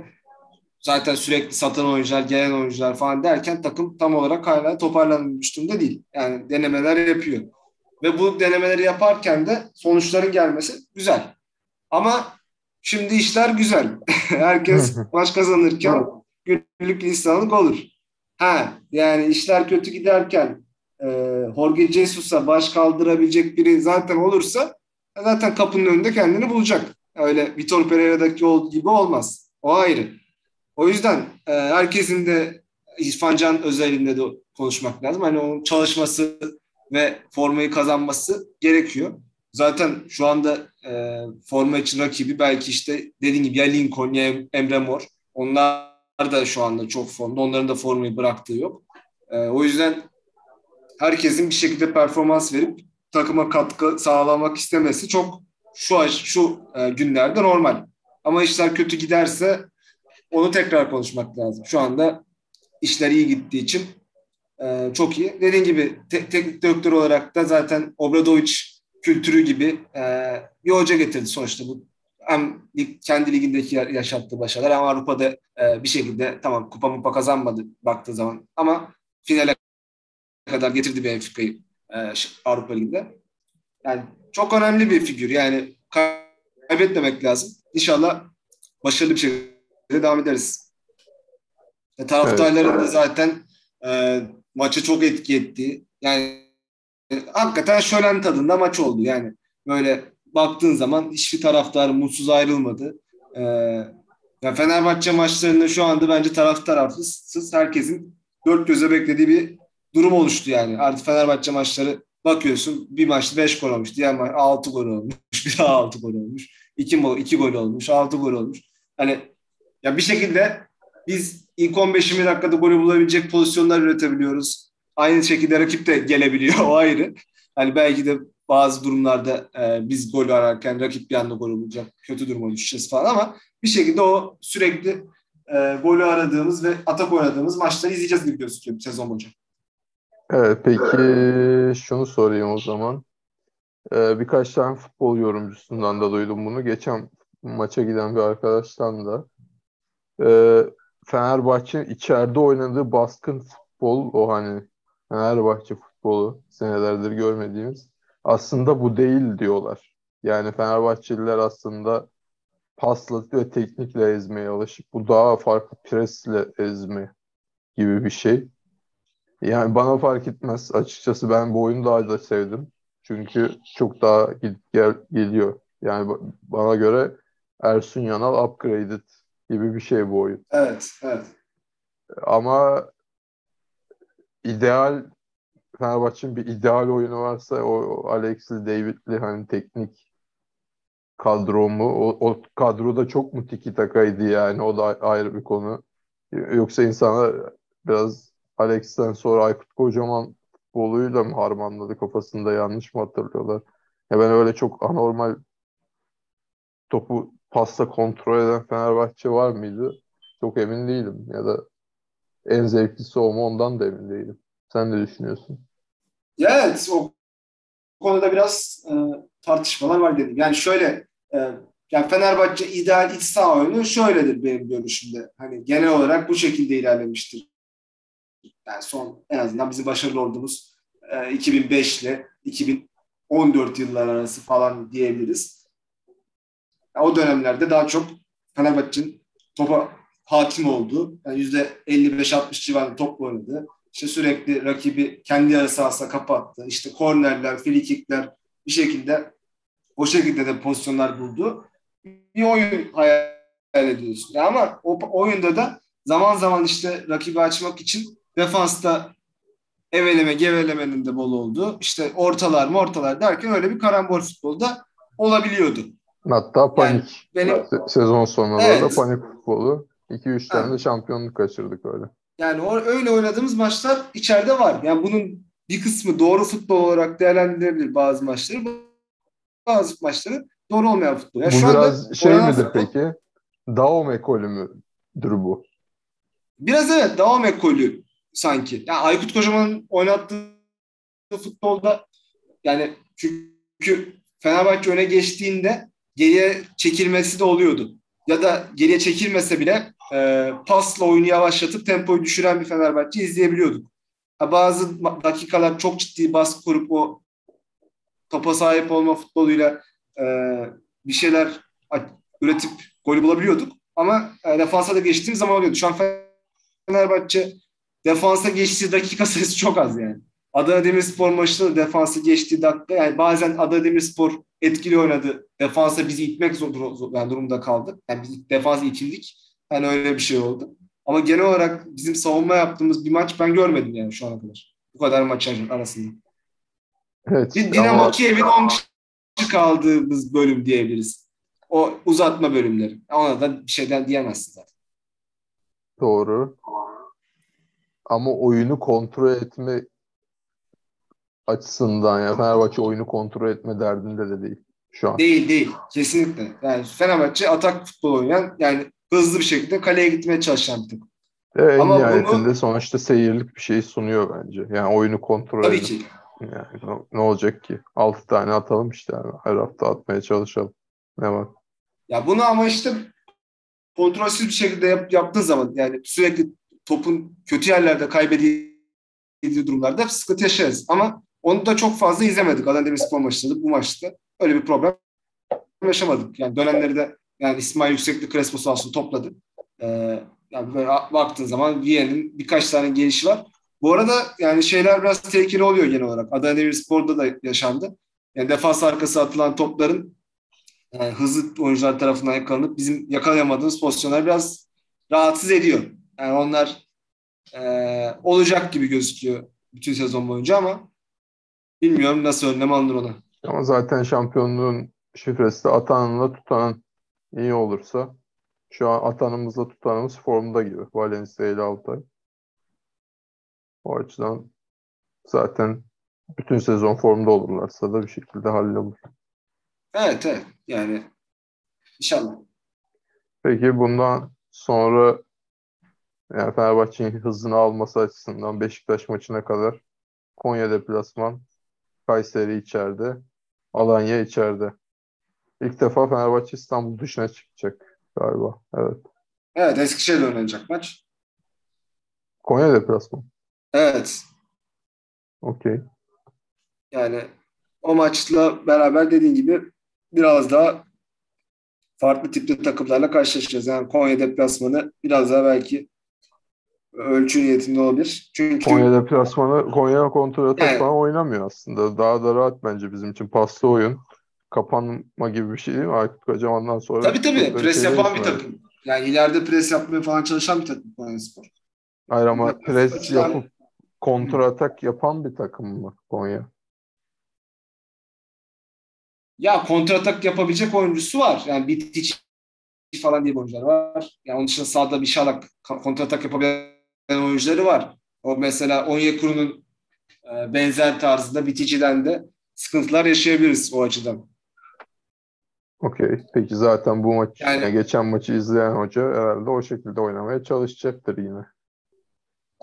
zaten sürekli satan oyuncular, gelen oyuncular falan derken takım tam olarak hala toparlanmış durumda değil. Yani denemeler yapıyor. Ve bu denemeleri yaparken de sonuçların gelmesi güzel. Ama şimdi işler güzel. Herkes maç kazanırken günlük insanlık olur. Ha yani işler kötü giderken e, Jorge Jesus'a baş kaldırabilecek biri zaten olursa zaten kapının önünde kendini bulacak. Öyle Vitor Pereira'daki gibi olmaz. O ayrı. O yüzden e, herkesin de İrfan Can özelinde de konuşmak lazım. Hani onun çalışması ve formayı kazanması gerekiyor. Zaten şu anda e, forma için rakibi belki işte dediğim gibi ya Lincoln ya Emre Mor. Onlar da şu anda çok formda. Onların da formayı bıraktığı yok. E, o yüzden herkesin bir şekilde performans verip takıma katkı sağlamak istemesi çok şu şu e, günlerde normal. Ama işler kötü giderse onu tekrar konuşmak lazım. Şu anda işler iyi gittiği için e, çok iyi. Dediğim gibi te- teknik direktör olarak da zaten Obradoviç kültürü gibi e, bir hoca getirdi sonuçta bu. Hem kendi ligindeki yaşattığı başarılar hem Avrupa'da e, bir şekilde tamam kupa mupa kazanmadı baktığı zaman ama finale kadar getirdi Benfica'yı e, Avrupa Ligi'nde. Yani çok önemli bir figür. Yani kaybetmemek lazım. İnşallah başarılı bir şekilde devam ederiz. E, taraftarların da zaten e, maça çok etki etti. Yani hakikaten şölen tadında maç oldu. Yani böyle baktığın zaman hiçbir taraftar mutsuz ayrılmadı. Ee, yani Fenerbahçe maçlarında şu anda bence taraf tarafsız herkesin dört göze beklediği bir durum oluştu yani. Artık Fenerbahçe maçları bakıyorsun bir maçta 5 gol olmuş, diğer maç 6 gol olmuş, bir daha 6 gol olmuş, 2 2 gol olmuş, 6 gol olmuş. Hani ya bir şekilde biz ilk 15-20 dakikada golü bulabilecek pozisyonlar üretebiliyoruz. Aynı şekilde rakip de gelebiliyor o ayrı. Hani belki de bazı durumlarda e, biz gol ararken rakip bir anda gol bulacak, kötü duruma düşeceğiz falan ama bir şekilde o sürekli e, golü aradığımız ve atak oynadığımız maçları izleyeceğiz gibi gözüküyor sezon boyunca. Evet, peki şunu sorayım o zaman. Ee, birkaç tane futbol yorumcusundan da duydum bunu. Geçen maça giden bir arkadaştan da. Ee, Fenerbahçe'nin içeride oynadığı baskın futbol, o hani Fenerbahçe futbolu senelerdir görmediğimiz aslında bu değil diyorlar. Yani Fenerbahçeliler aslında pasla ve teknikle ezmeye alışık. Bu daha farklı presle ezme gibi bir şey. Yani bana fark etmez. Açıkçası ben bu oyunu daha da sevdim. Çünkü çok daha gel, gel geliyor. Yani bana göre Ersun Yanal upgraded gibi bir şey bu oyun. Evet, evet. Ama ideal Fenerbahçe'nin bir ideal oyunu varsa o Alex'li, David'li hani teknik kadro mu? O, o kadroda çok mu tiki takaydı yani o da ayrı bir konu. Yoksa insanlar biraz Alex'ten sonra Aykut Kocaman futboluyla mı harmanladı kafasında yanlış mı hatırlıyorlar? Ya ben öyle çok anormal topu pasta kontrol eden Fenerbahçe var mıydı? Çok emin değilim. Ya da en zevklisi o mu ondan da emin değilim. Sen ne düşünüyorsun? Evet o konuda biraz e, tartışmalar var dedim. Yani şöyle e, yani Fenerbahçe ideal iç saha oyunu şöyledir benim görüşümde. Hani genel olarak bu şekilde ilerlemiştir. Yani son en azından bizim başarılı olduğumuz e, 2005 ile 2014 yıllar arası falan diyebiliriz. O dönemlerde daha çok Fenerbahçe'nin topa hakim olduğu, yani %55-60 civarında top oynadığı, işte sürekli rakibi kendi yarı sahasına kapattı. İşte kornerler, frikikler bir şekilde o şekilde de pozisyonlar buldu. Bir oyun hayal ediyorsun. Ya ama o oyunda da zaman zaman işte rakibi açmak için defansta eveleme gevelemenin de bol oldu. İşte ortalar mı ortalar derken öyle bir karambol futbolda olabiliyordu. Hatta panik. Yani benim, sezon sonunda evet. da panik futbolu. 2-3 tane de şampiyonluk kaçırdık öyle. Yani o, öyle oynadığımız maçlar içeride var. Yani bunun bir kısmı doğru futbol olarak değerlendirilebilir bazı maçları. Bazı maçları doğru olmayan futbol. Yani bu şu biraz anda şey midir futbol, peki? Daum ekolü müdür bu? Biraz evet Daum ekolü sanki. Yani Aykut Kocaman'ın oynattığı futbolda yani çünkü Fenerbahçe öne geçtiğinde geriye çekilmesi de oluyordu. Ya da geriye çekilmese bile e, pasla oyunu yavaşlatıp tempoyu düşüren bir Fenerbahçe izleyebiliyorduk. Ha, bazı dakikalar çok ciddi baskı kurup o topa sahip olma futboluyla e, bir şeyler üretip golü bulabiliyorduk. Ama e, defansa da geçtiğim zaman oluyordu. Şu an Fenerbahçe defansa geçtiği dakika sayısı çok az yani. Adana Demirspor maçında da defansa geçtiği dakika yani bazen Adana Demirspor etkili oynadı. Defansa bizi itmek zor, zor yani durumda kaldı. Yani biz defansa itildik. Yani öyle bir şey oldu. Ama genel olarak bizim savunma yaptığımız bir maç ben görmedim yani şu ana kadar. Bu kadar maç arasında. Evet. Bir Dinamo ama... Kiev'in 10 kişi kaldığımız bölüm diyebiliriz. O uzatma bölümleri. Ona da bir şeyden diyemezsin zaten. Doğru. Ama oyunu kontrol etme açısından ya Fenerbahçe oyunu kontrol etme derdinde de değil şu an. Değil değil. Kesinlikle. Yani Fenerbahçe atak futbol oynayan yani hızlı bir şekilde kaleye gitmeye çalışan bir takım. E, en Ama nihayetinde bunu, sonuçta seyirlik bir şey sunuyor bence. Yani oyunu kontrol Tabii edin. ki. Yani ne olacak ki? 6 tane atalım işte yani. Her hafta atmaya çalışalım. Ne var? Ya bunu ama işte kontrolsüz bir şekilde yap, yaptığın zaman yani sürekli topun kötü yerlerde kaybedildiği durumlarda sıkıntı yaşarız. Ama onu da çok fazla izlemedik. Adana Demirspor maçında bu maçta öyle bir problem yaşamadık. Yani dönemleri de yani İsmail Yüksekli Crespo sahasını topladı. Ee, yani böyle baktığın zaman Viye'nin birkaç tane gelişi var. Bu arada yani şeyler biraz tehlikeli oluyor genel olarak. Adana Demirspor'da da yaşandı. Yani defans arkası atılan topların yani e, hızlı oyuncular tarafından yakalanıp bizim yakalayamadığımız pozisyonlar biraz rahatsız ediyor. Yani onlar e, olacak gibi gözüküyor bütün sezon boyunca ama bilmiyorum nasıl önlem alınır ona. Ama zaten şampiyonluğun şifresi de atanınla tutanın iyi olursa şu an atanımızla tutanımız formda gibi. Valencia ile Altay. O açıdan zaten bütün sezon formda olurlarsa da bir şekilde hallolur. Evet evet yani inşallah. Peki bundan sonra yani Fenerbahçe'nin hızını alması açısından Beşiktaş maçına kadar Konya deplasman, Kayseri içeride, Alanya içeride. İlk defa Fenerbahçe İstanbul dışına çıkacak galiba. Evet. Evet Eskişehir'de oynanacak maç. Konya deplasman. Evet. Okey. Yani o maçla beraber dediğin gibi biraz daha farklı tipli takımlarla karşılaşacağız. Yani Konya deplasmanı biraz daha belki ölçü niyetinde olabilir. Çünkü Konya deplasmanı Konya kontra atak Evet. falan oynamıyor aslında. Daha da rahat bence bizim için paslı oyun. Kapanma gibi bir şey değil mi? Aykut Kocaman'dan sonra tabii tabii pres şey yapan bir takım. Yani ileride pres yapmaya falan çalışan bir takım Konya Spor. Hayır ama Defans pres açıdan- yapıp kontra atak yapan bir takım mı Konya? Ya kontratak yapabilecek oyuncusu var. Yani Bitic falan diye oyuncular var. Yani onun dışında sağda bir şalak kontratak yapabilen oyuncuları var. O mesela Onyekuru'nun e, benzer tarzında Bitici'den de sıkıntılar yaşayabiliriz o açıdan. Okey. Peki zaten bu maç, Yani- yani geçen maçı izleyen hoca herhalde o şekilde oynamaya çalışacaktır yine.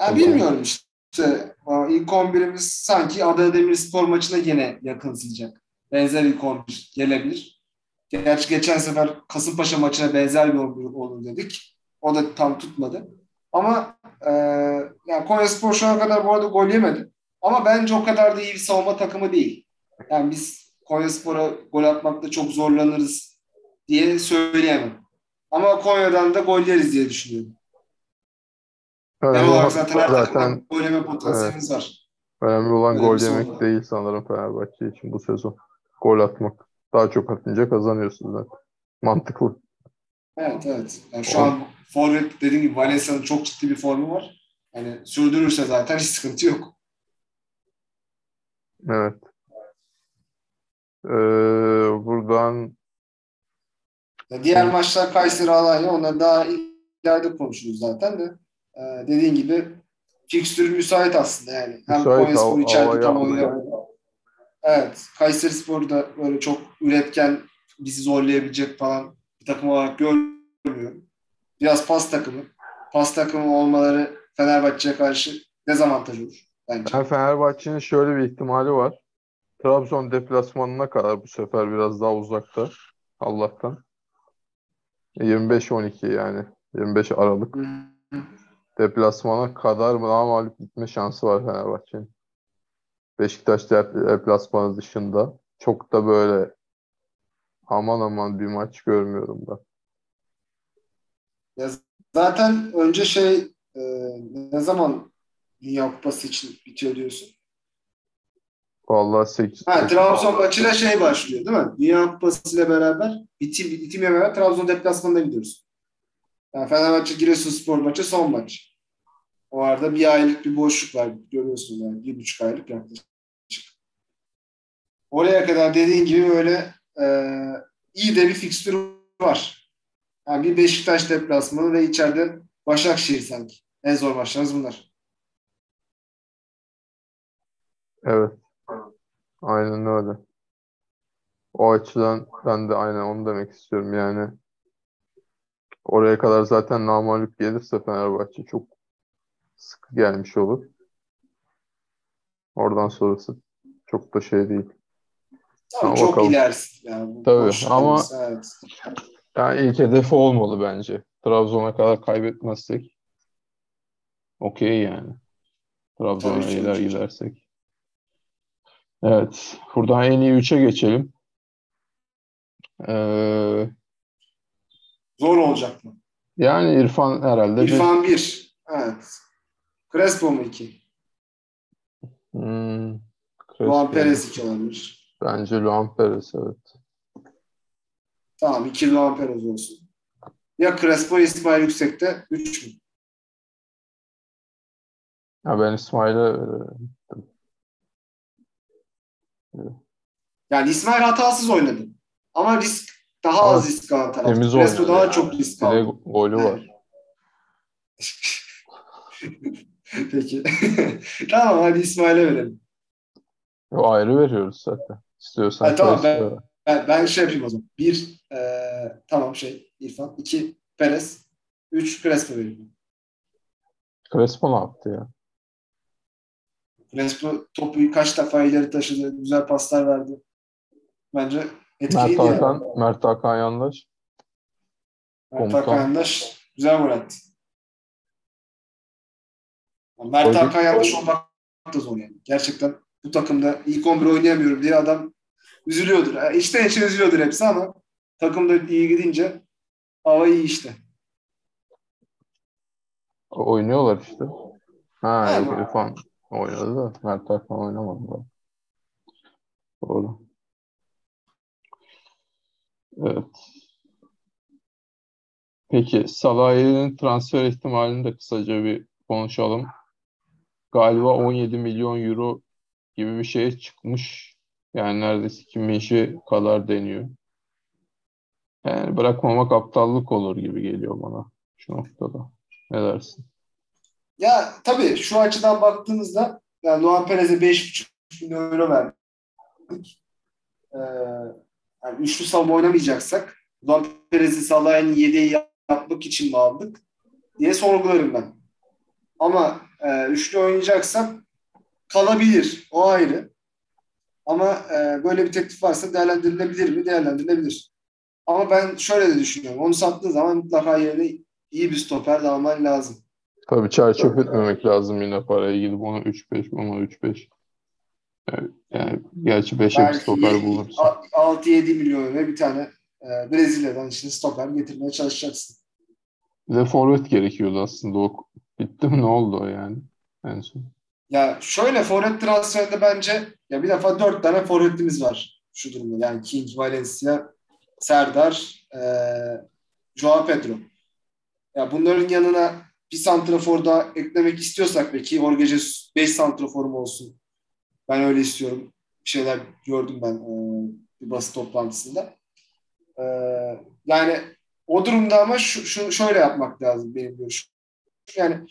Ya bilmiyorum işte. İlk 11'imiz sanki Adana Demirspor maçına gene yakınsayacak. Benzer ilk 11 gelebilir. Gerçi geçen sefer Kasımpaşa maçına benzer bir 11 olur dedik. O da tam tutmadı. Ama e, yani Konyaspor şu ana kadar bu arada gol yemedi. Ama bence o kadar da iyi bir savunma takımı değil. Yani biz Konyaspor'a gol atmakta çok zorlanırız diye söyleyemem. Ama Konya'dan da gol yeriz diye düşünüyorum. Önemli Genel olarak zaten her zaten gol yeme potansiyelimiz var. önemli olan Öyle gol yemek savunma. değil sanırım Fenerbahçe için bu sezon. Gol atmak. Daha çok atınca kazanıyorsun zaten. Mantıklı. Evet evet. Yani şu O- an forvet dediğim gibi Valencia'nın çok ciddi bir formu var. Yani sürdürürse zaten hiç sıkıntı yok. Evet. Ee, buradan Ya diğer maçlar Kayseri Alanya onlar daha ileride konuşuruz zaten de. Ee, dediğin gibi fikstürü müsait aslında yani. Hem Müsait, Konyaspor içeride tam oynuyor. Evet. Kayseri Spor da böyle çok üretken bizi zorlayabilecek falan takım olarak görmüyorum. Biraz pas takımı. Pas takımı olmaları Fenerbahçe'ye karşı dezavantaj olur bence. Ben Fenerbahçe'nin şöyle bir ihtimali var. Trabzon deplasmanına kadar bu sefer biraz daha uzakta. Allah'tan. 25-12 yani. 25 Aralık. Deplasmana kadar daha mağlup gitme şansı var Fenerbahçe'nin. Beşiktaş dep- deplasmanı dışında. Çok da böyle aman aman bir maç görmüyorum ben. Ya zaten önce şey e, ne zaman Dünya Kupası için bitiyor diyorsun? Vallahi 8, Ha, Trabzon maçıyla şey başlıyor değil mi? Dünya Kupası ile beraber bitim, bitimle beraber Trabzon deplasmanına gidiyoruz. Yani Fenerbahçe Giresunspor maçı son maç. O arada bir aylık bir boşluk var. Görüyorsun yani. Bir buçuk aylık yaklaşık. Oraya kadar dediğin gibi böyle e, iyi de bir fikstür var. Yani bir Beşiktaş deplasmanı ve içeride Başakşehir sanki. En zor maçlarımız bunlar. Evet. Aynen öyle. O açıdan ben de aynen onu demek istiyorum yani. Oraya kadar zaten namağlup gelirse Fenerbahçe çok sıkı gelmiş olur. Oradan sonrası çok da şey değil. Tabii çok bakalım. ilerisi. Yani Tabii, boşluklarımız, ama- evet. Yani ilk hedefi olmalı bence. Trabzon'a kadar kaybetmezsek okey yani. Trabzon'a Tabii ki. gidersek. Evet. Buradan en iyi 3'e geçelim. Ee, Zor olacak mı? yani İrfan herhalde. İrfan 1. Evet. Crespo mu 2? Hmm, Crespo. Perez 2 olabilir. Bence Luan Perez evet. Tamam 2 Luan Perez olsun. Ya Crespo İsmail Yüksek'te 3 mü? Ya ben İsmail'e e, Yani İsmail hatasız oynadı. Ama risk daha Ama az risk alan taraf. temiz Crespo daha yani. çok risk bir aldı. golü var. Peki. tamam hadi İsmail'e verelim. Yo, ayrı veriyoruz zaten. İstiyorsan Ha, tamam, ver. Ben, ben şey yapayım o zaman. 1 tamam şey İrfan. 2 Perez. 3 Crespo vereyim. Crespo ne yaptı ya? Crespo topu kaç defa ileri taşıdı. Güzel paslar verdi. Bence Mert etkiliydi yani. Hakan, Mert Hakan Yandaş. Mert. Hakan Yandaş güzel gol attı. Mert Hakan Yandaş olmak da zor yani. Gerçekten bu takımda ilk 11 oynayamıyorum diye adam üzülüyordur. Yani içten içe üzülüyordur hepsi ama takımda iyi gidince hava iyi işte. Oynuyorlar işte. Ha yok İrfan oynadı da Mert Hakan oynamadı da. Doğru. Evet. Peki Salah'ın transfer ihtimalini de kısaca bir konuşalım. Galiba 17 milyon euro gibi bir şeye çıkmış. Yani neredeyse Kimmich kadar deniyor. Yani bırakmamak aptallık olur gibi geliyor bana şu noktada. Ne dersin? Ya tabii şu açıdan baktığımızda yani Luan Perez'e 5,5 milyon euro verdik. Ee, yani üçlü savunma oynamayacaksak Luan Perez'i Salah'ın yedeği yapmak için mi aldık diye sorgularım ben. Ama e, üçlü oynayacaksak kalabilir. O ayrı. Ama e, böyle bir teklif varsa değerlendirilebilir mi? Değerlendirilebilir. Ama ben şöyle de düşünüyorum. Onu sattığı zaman mutlaka yerine iyi bir stoper de alman lazım. Tabii çer çöp etmemek lazım yine paraya gidip ona 3-5 ona 3-5. Yani, yani gerçi 5'e bir stoper bulursun. 6-7 milyon ve bir tane e, Brezilya'dan işte stoper getirmeye çalışacaksın. Bir de forvet gerekiyordu aslında. O bitti mi ne oldu o yani en son? Ya şöyle forvet transferinde bence ya bir defa dört tane forvetimiz var şu durumda. Yani King, Valencia, Serdar, e, Joao Pedro. Ya bunların yanına bir santrafor daha eklemek istiyorsak belki Jorge Jesus 5 santraforum olsun. Ben öyle istiyorum. Bir şeyler gördüm ben e, bir basın toplantısında. E, yani o durumda ama şu, şu şöyle yapmak lazım benim görüşüm. Yani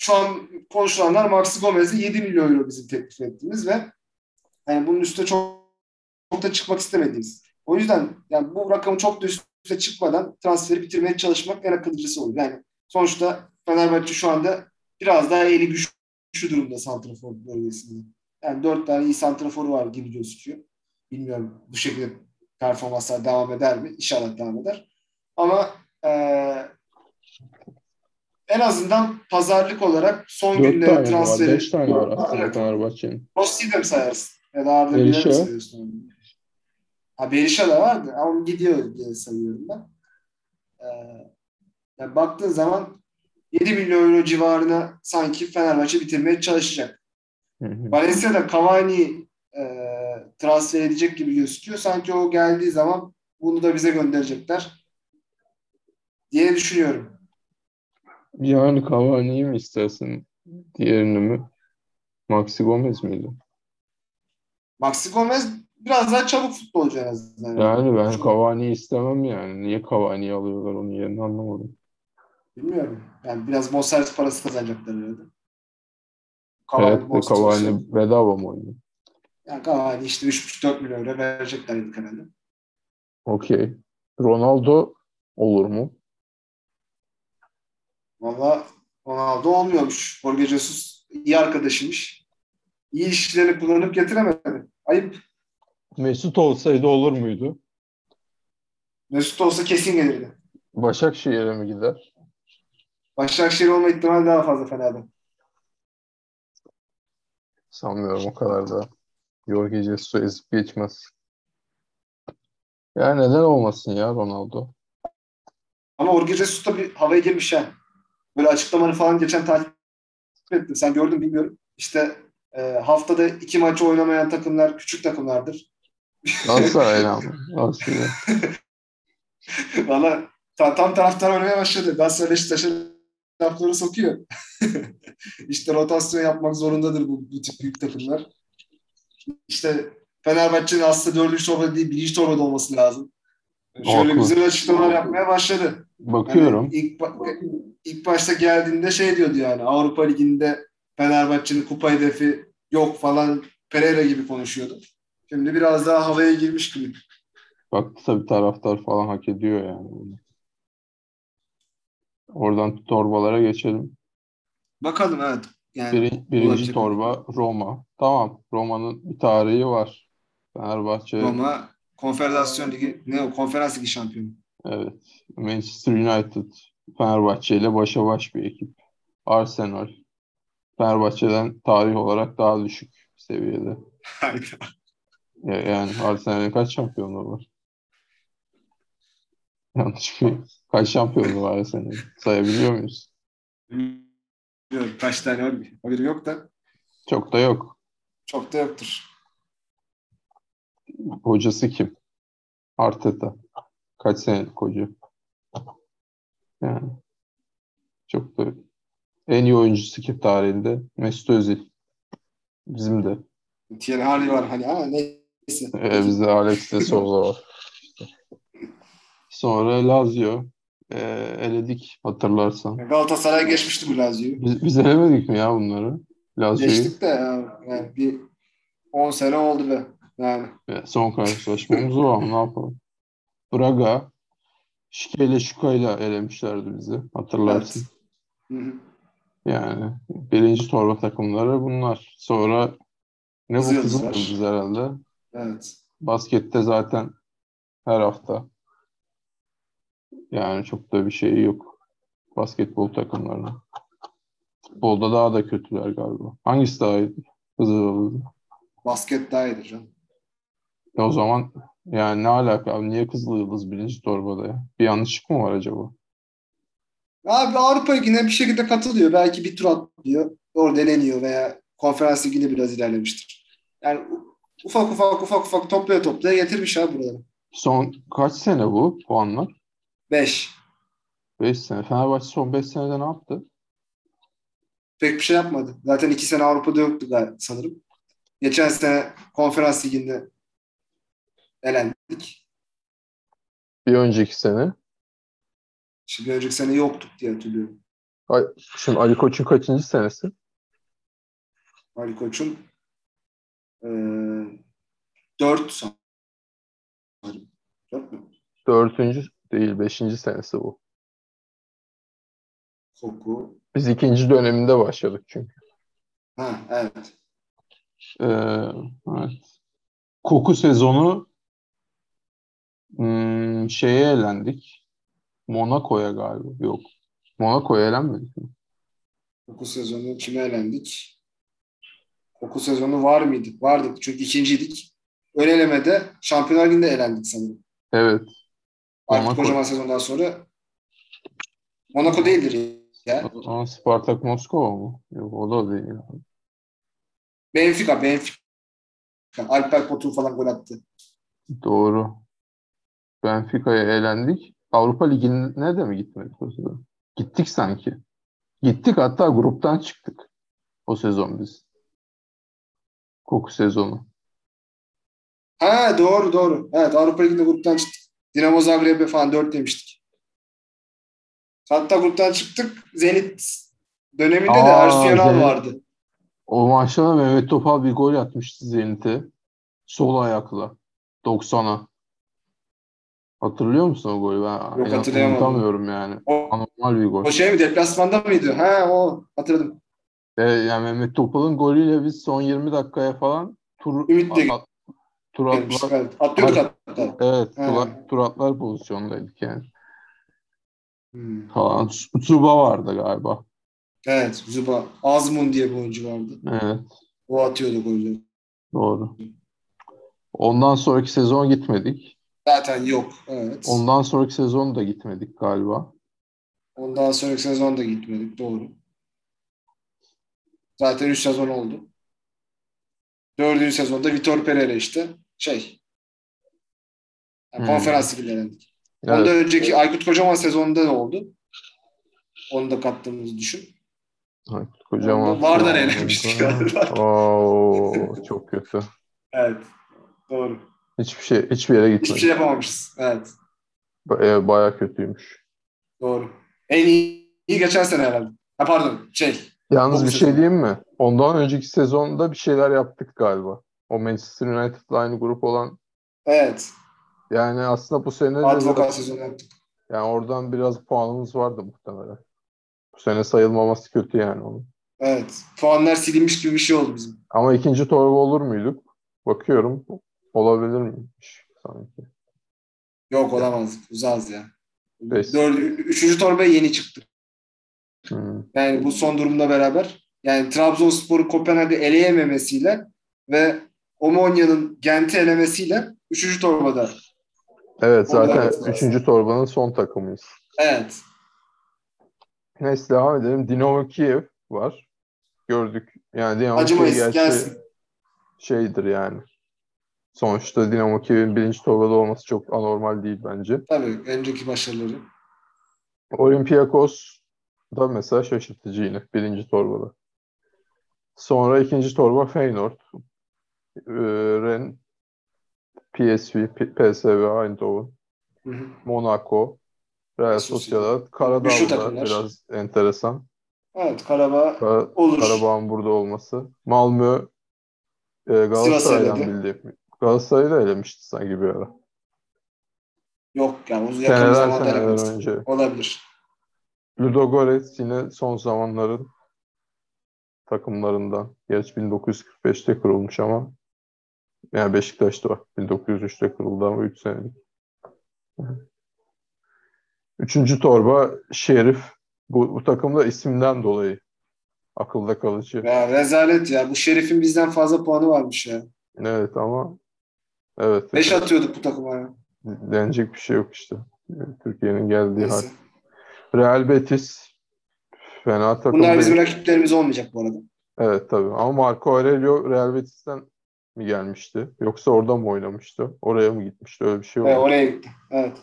şu an konuşulanlar Maxi Gomez'e 7 milyon euro bizim teklif ettiğimiz ve yani bunun üstüne çok, çok da çıkmak istemediğimiz. O yüzden yani bu rakamı çok da üstüne çıkmadan transferi bitirmeye çalışmak en akıllıcısı olur. Yani sonuçta Fenerbahçe şu anda biraz daha eli güçlü durumda santrafor bölgesinde. Yani dört tane iyi santraforu var gibi gözüküyor. Bilmiyorum bu şekilde performanslar devam eder mi? İnşallah devam eder. Ama eee en azından pazarlık olarak son 4 günlerin tane mi var? transferi 5 tane var aslında. Fenerbahçe'nin. Rossi'yi de mi sayarsın? Ya da Arda Güler'i mi sayıyorsun? Ha Berisha da vardı ama gidiyor diye sayıyorum ben. Ee, yani baktığın zaman 7 milyon euro civarına sanki Fenerbahçe bitirmeye çalışacak. Hı. Valencia'da Cavani e, transfer edecek gibi gözüküyor. Sanki o geldiği zaman bunu da bize gönderecekler diye düşünüyorum. Yani Cavani'yi mi istersin? Diğerini mi? Maxi Gomez miydi? Maxi Gomez biraz daha çabuk futbolcu en azından. Yani ben Cavani'yi istemem yani. Niye Cavani'yi alıyorlar onun yerine anlamadım. Bilmiyorum. Yani biraz bonservis parası kazanacaklar herhalde. Cavani Evet Cavani bedava mı oynuyor? Yani Cavani işte 3,5-4 milyon euro verecekler herhalde. Okey. Ronaldo olur mu? Valla Ronaldo olmuyormuş. Jorge Jesus iyi arkadaşıymış. İyi ilişkilerini kullanıp getiremedi. Ayıp. Mesut olsaydı olur muydu? Mesut olsa kesin gelirdi. Başakşehir'e mi gider? Başakşehir olma ihtimali daha fazla Fener'den. Sanmıyorum o kadar da. Jorge Jesus'u ezip geçmez. Ya neden olmasın ya Ronaldo? Ama Jorge Jesus da bir havaya girmiş ha. Böyle açıklamaları falan geçen takip ettim. Sen gördün bilmiyorum. İşte e, haftada iki maçı oynamayan takımlar küçük takımlardır. Galatasaray'la mı? Galatasaray. Valla ta, tam taraftar oynamaya başladı. Galatasaray Beşiktaş'a lafları sokuyor. işte rotasyon yapmak zorundadır bu, bu tip büyük takımlar. İşte Fenerbahçe'nin aslında dördüncü torbada değil birinci torbada olması lazım. Şöyle Haklı. güzel açıklamalar yapmaya başladı. Bakıyorum. Yani ilk, ilk başta geldiğinde şey diyordu yani Avrupa Ligi'nde Fenerbahçe'nin kupa hedefi yok falan Pereira gibi konuşuyordu. Şimdi biraz daha havaya girmiş gibi. Baktı tabii taraftar falan hak ediyor yani. Oradan torbalara geçelim. Bakalım evet. Yani Biri- birinci olabilir. torba Roma. Tamam. Roma'nın bir tarihi var. Fenerbahçe Roma Konfederasyon Ligi ne o Konferans Ligi şampiyonu. Evet. Manchester United Fenerbahçe ile başa baş bir ekip. Arsenal Fenerbahçe'den tarih olarak daha düşük seviyede. Yani Arsenal'in kaç şampiyonluğu var? Yanlış bir kaç şampiyonluğu var Arsenal'in? Sayabiliyor muyuz? Bilmiyorum kaç tane var haberim yok da Çok da yok. çok da yoktur. Hocası kim? Arteta. Kaç senelik hoca? Yani çok da en iyi oyuncusu kim tarihinde? Mesut Özil. Bizim de. Thierry Henry var hani ama neyse. Ee, bizde Alex de Souza var. Sonra Lazio. Ee, eledik hatırlarsan. Galatasaray geçmişti bu Lazio'yu. Biz, biz elemedik mi ya bunları? Lazio'yu. Geçtik de ya, yani bir 10 sene oldu be. Yani Ya, Son karşılaşmamız o ama ne yapalım? Braga. Şike ile Şuka ile elemişlerdi bizi. Hatırlarsın. evet. Hı hı. Yani birinci torba takımları bunlar. Sonra ne bu yıldız herhalde. Evet. Baskette zaten her hafta. Yani çok da bir şey yok. Basketbol takımlarına. Futbolda daha da kötüler galiba. Hangisi daha iyi? Yıldız. Basket daha iyidir canım. E o zaman yani ne alaka abi? Niye Kızıl Yıldız birinci torbada ya? Bir yanlışlık mı var acaba? Abi Avrupa Ligi'ne bir şekilde katılıyor. Belki bir tur atlıyor. Orada eleniyor veya konferans liginde biraz ilerlemiştir. Yani ufak ufak ufak ufak toplaya toplaya getirmiş abi buraları. Son kaç sene bu puanlar? 5. 5 sene. Fenerbahçe son 5 senede ne yaptı? Pek bir şey yapmadı. Zaten iki sene Avrupa'da yoktu galiba sanırım. Geçen sene konferans liginde elendik. Bir önceki sene. Şimdi önceki sene yoktuk diye hatırlıyorum. Ay, şimdi Ali Koç'un kaçıncı senesi? Ali Koç'un e, 4 sanırım. 4 mü? Dördüncü değil, beşinci senesi bu. Koku. Biz ikinci döneminde başladık çünkü. Ha evet. Ee, evet. Koku sezonu hmm, şeye elendik. Monaco'ya galiba. Yok. Monaco'ya elenmedik mi? Koku sezonu kime elendik? Koku sezonu var mıydık? Vardık. Çünkü ikinciydik. Ön elemede Şampiyonlar Ligi'nde elendik sanırım. Evet. Artık Monaco. kocaman sezondan sonra Monaco değildir ya. Ama Spartak Moskova mı? Yok o da değil. Benfica, Benfica. Alper Potur falan gol attı. Doğru. Benfica'ya elendik. Avrupa Ligi'ne de mi gitmedik o sezon? Gittik sanki. Gittik hatta gruptan çıktık o sezon biz. Koku sezonu. Ha doğru doğru. Evet Avrupa Ligi'nde gruptan çıktık. Dinamo Zagreb'e falan 4 demiştik. Hatta gruptan çıktık. Zenit döneminde de Aa, Ersun Yanal vardı. O maçta Mehmet Topal bir gol atmıştı Zenit'e. Sol ayakla. 90'a. Hatırlıyor musun o golü? Ben Yok, hatırlayamadım. unutamıyorum yani. O, Anormal bir gol. o şey mi deplasmanda mıydı? Ha o hatırladım. Ve yani Mehmet Topal'ın golüyle biz son 20 dakikaya falan tur, Ümit de at- tur atlar, evet. Atlıyorduk hatta. evet, Ha. tur, tur atlar pozisyondaydık yani. Hmm. Falan. Tsuba vardı galiba. Evet Zuba. Azmun diye bir oyuncu vardı. Evet, O atıyordu golleri. doğru. Ondan sonraki sezon gitmedik. Zaten yok. Evet. Ondan sonraki sezon da gitmedik galiba. Ondan sonraki sezon da gitmedik. Doğru. Zaten 3 sezon oldu. Dördüncü sezonda Vitor Pereira işte şey yani Hmm. konferans liginde elendik. Evet. Ondan önceki Aykut Kocaman sezonunda ne oldu? Onu da kattığımızı düşün. Aykut Kocaman. Onda Vardar eğlenmiştik galiba. Oo, çok kötü. Evet. Doğru. Hiçbir şey hiçbir yere Hiçbir gitmedi. şey yapamamışız. Evet. Ba- e, Bayağı kötüymüş. Doğru. En iyi, iyi geçen sene herhalde. Ha pardon şey. Yalnız bir şey sezon. diyeyim mi? Ondan önceki sezonda bir şeyler yaptık galiba. O Manchester United'la aynı grup olan Evet. yani aslında bu sene Advokat sezonu yaptık. yani oradan biraz puanımız vardı muhtemelen. Bu sene sayılmaması kötü yani onun. Evet. Puanlar silinmiş gibi bir şey oldu bizim. Ama ikinci torba olur muyduk? Bakıyorum. Olabilir miymiş sanki. Yok olamaz. Uzağız ya. Beş. Dördü, üçüncü torbaya yeni çıktı. Hmm. Yani bu son durumla beraber yani Trabzonspor'u Kopenhag'ı eleyememesiyle ve Omonya'nın Gent'i elemesiyle üçüncü torbada. Evet zaten üçüncü torbanın son takımıyız. Evet. Neyse devam edelim. Dinamo Kiev var. Gördük. Yani Dinamo Kiev Acımayız. gerçi Gelsin. şeydir yani. Sonuçta Dinamo Kiev'in birinci torbada olması çok anormal değil bence. Tabii önceki başarıları. Olympiakos da mesela şaşırtıcı yine birinci torbada. Sonra ikinci torba Feyenoord, e, Ren, PSV, PSV Eindhoven, Hı hı. Monaco, Real Sociedad. Sociedad, Güçlü Karadağ da takımlar. biraz enteresan. Evet Karabağ Kara- olur. Karabağ'ın burada olması. Malmö, e, Galatasaray'dan bildiğim. Galatasaray'ı da elemişti sanki bir ara. Yok yani uzun yakın Seneler zamanda seneler önce. Olabilir. Ludogorets yine son zamanların takımlarından. Gerçi 1945'te kurulmuş ama yani Beşiktaş'ta var. 1903'te kuruldu ama 3 senelik. Üçüncü torba Şerif. Bu, bu takımda isimden dolayı akılda kalıcı. Ya rezalet ya. Bu Şerif'in bizden fazla puanı varmış ya. Evet ama evet. Beş atıyorduk bu takıma ya. denecek bir şey yok işte. Türkiye'nin geldiği hal. Neyse. Real Betis fena takım Bunlar değil. bizim rakiplerimiz olmayacak bu arada. Evet tabii. Ama Marco Aurelio Real Betis'ten mi gelmişti? Yoksa orada mı oynamıştı? Oraya mı gitmişti? Öyle bir şey oldu. Evet, oraya gitti. Evet.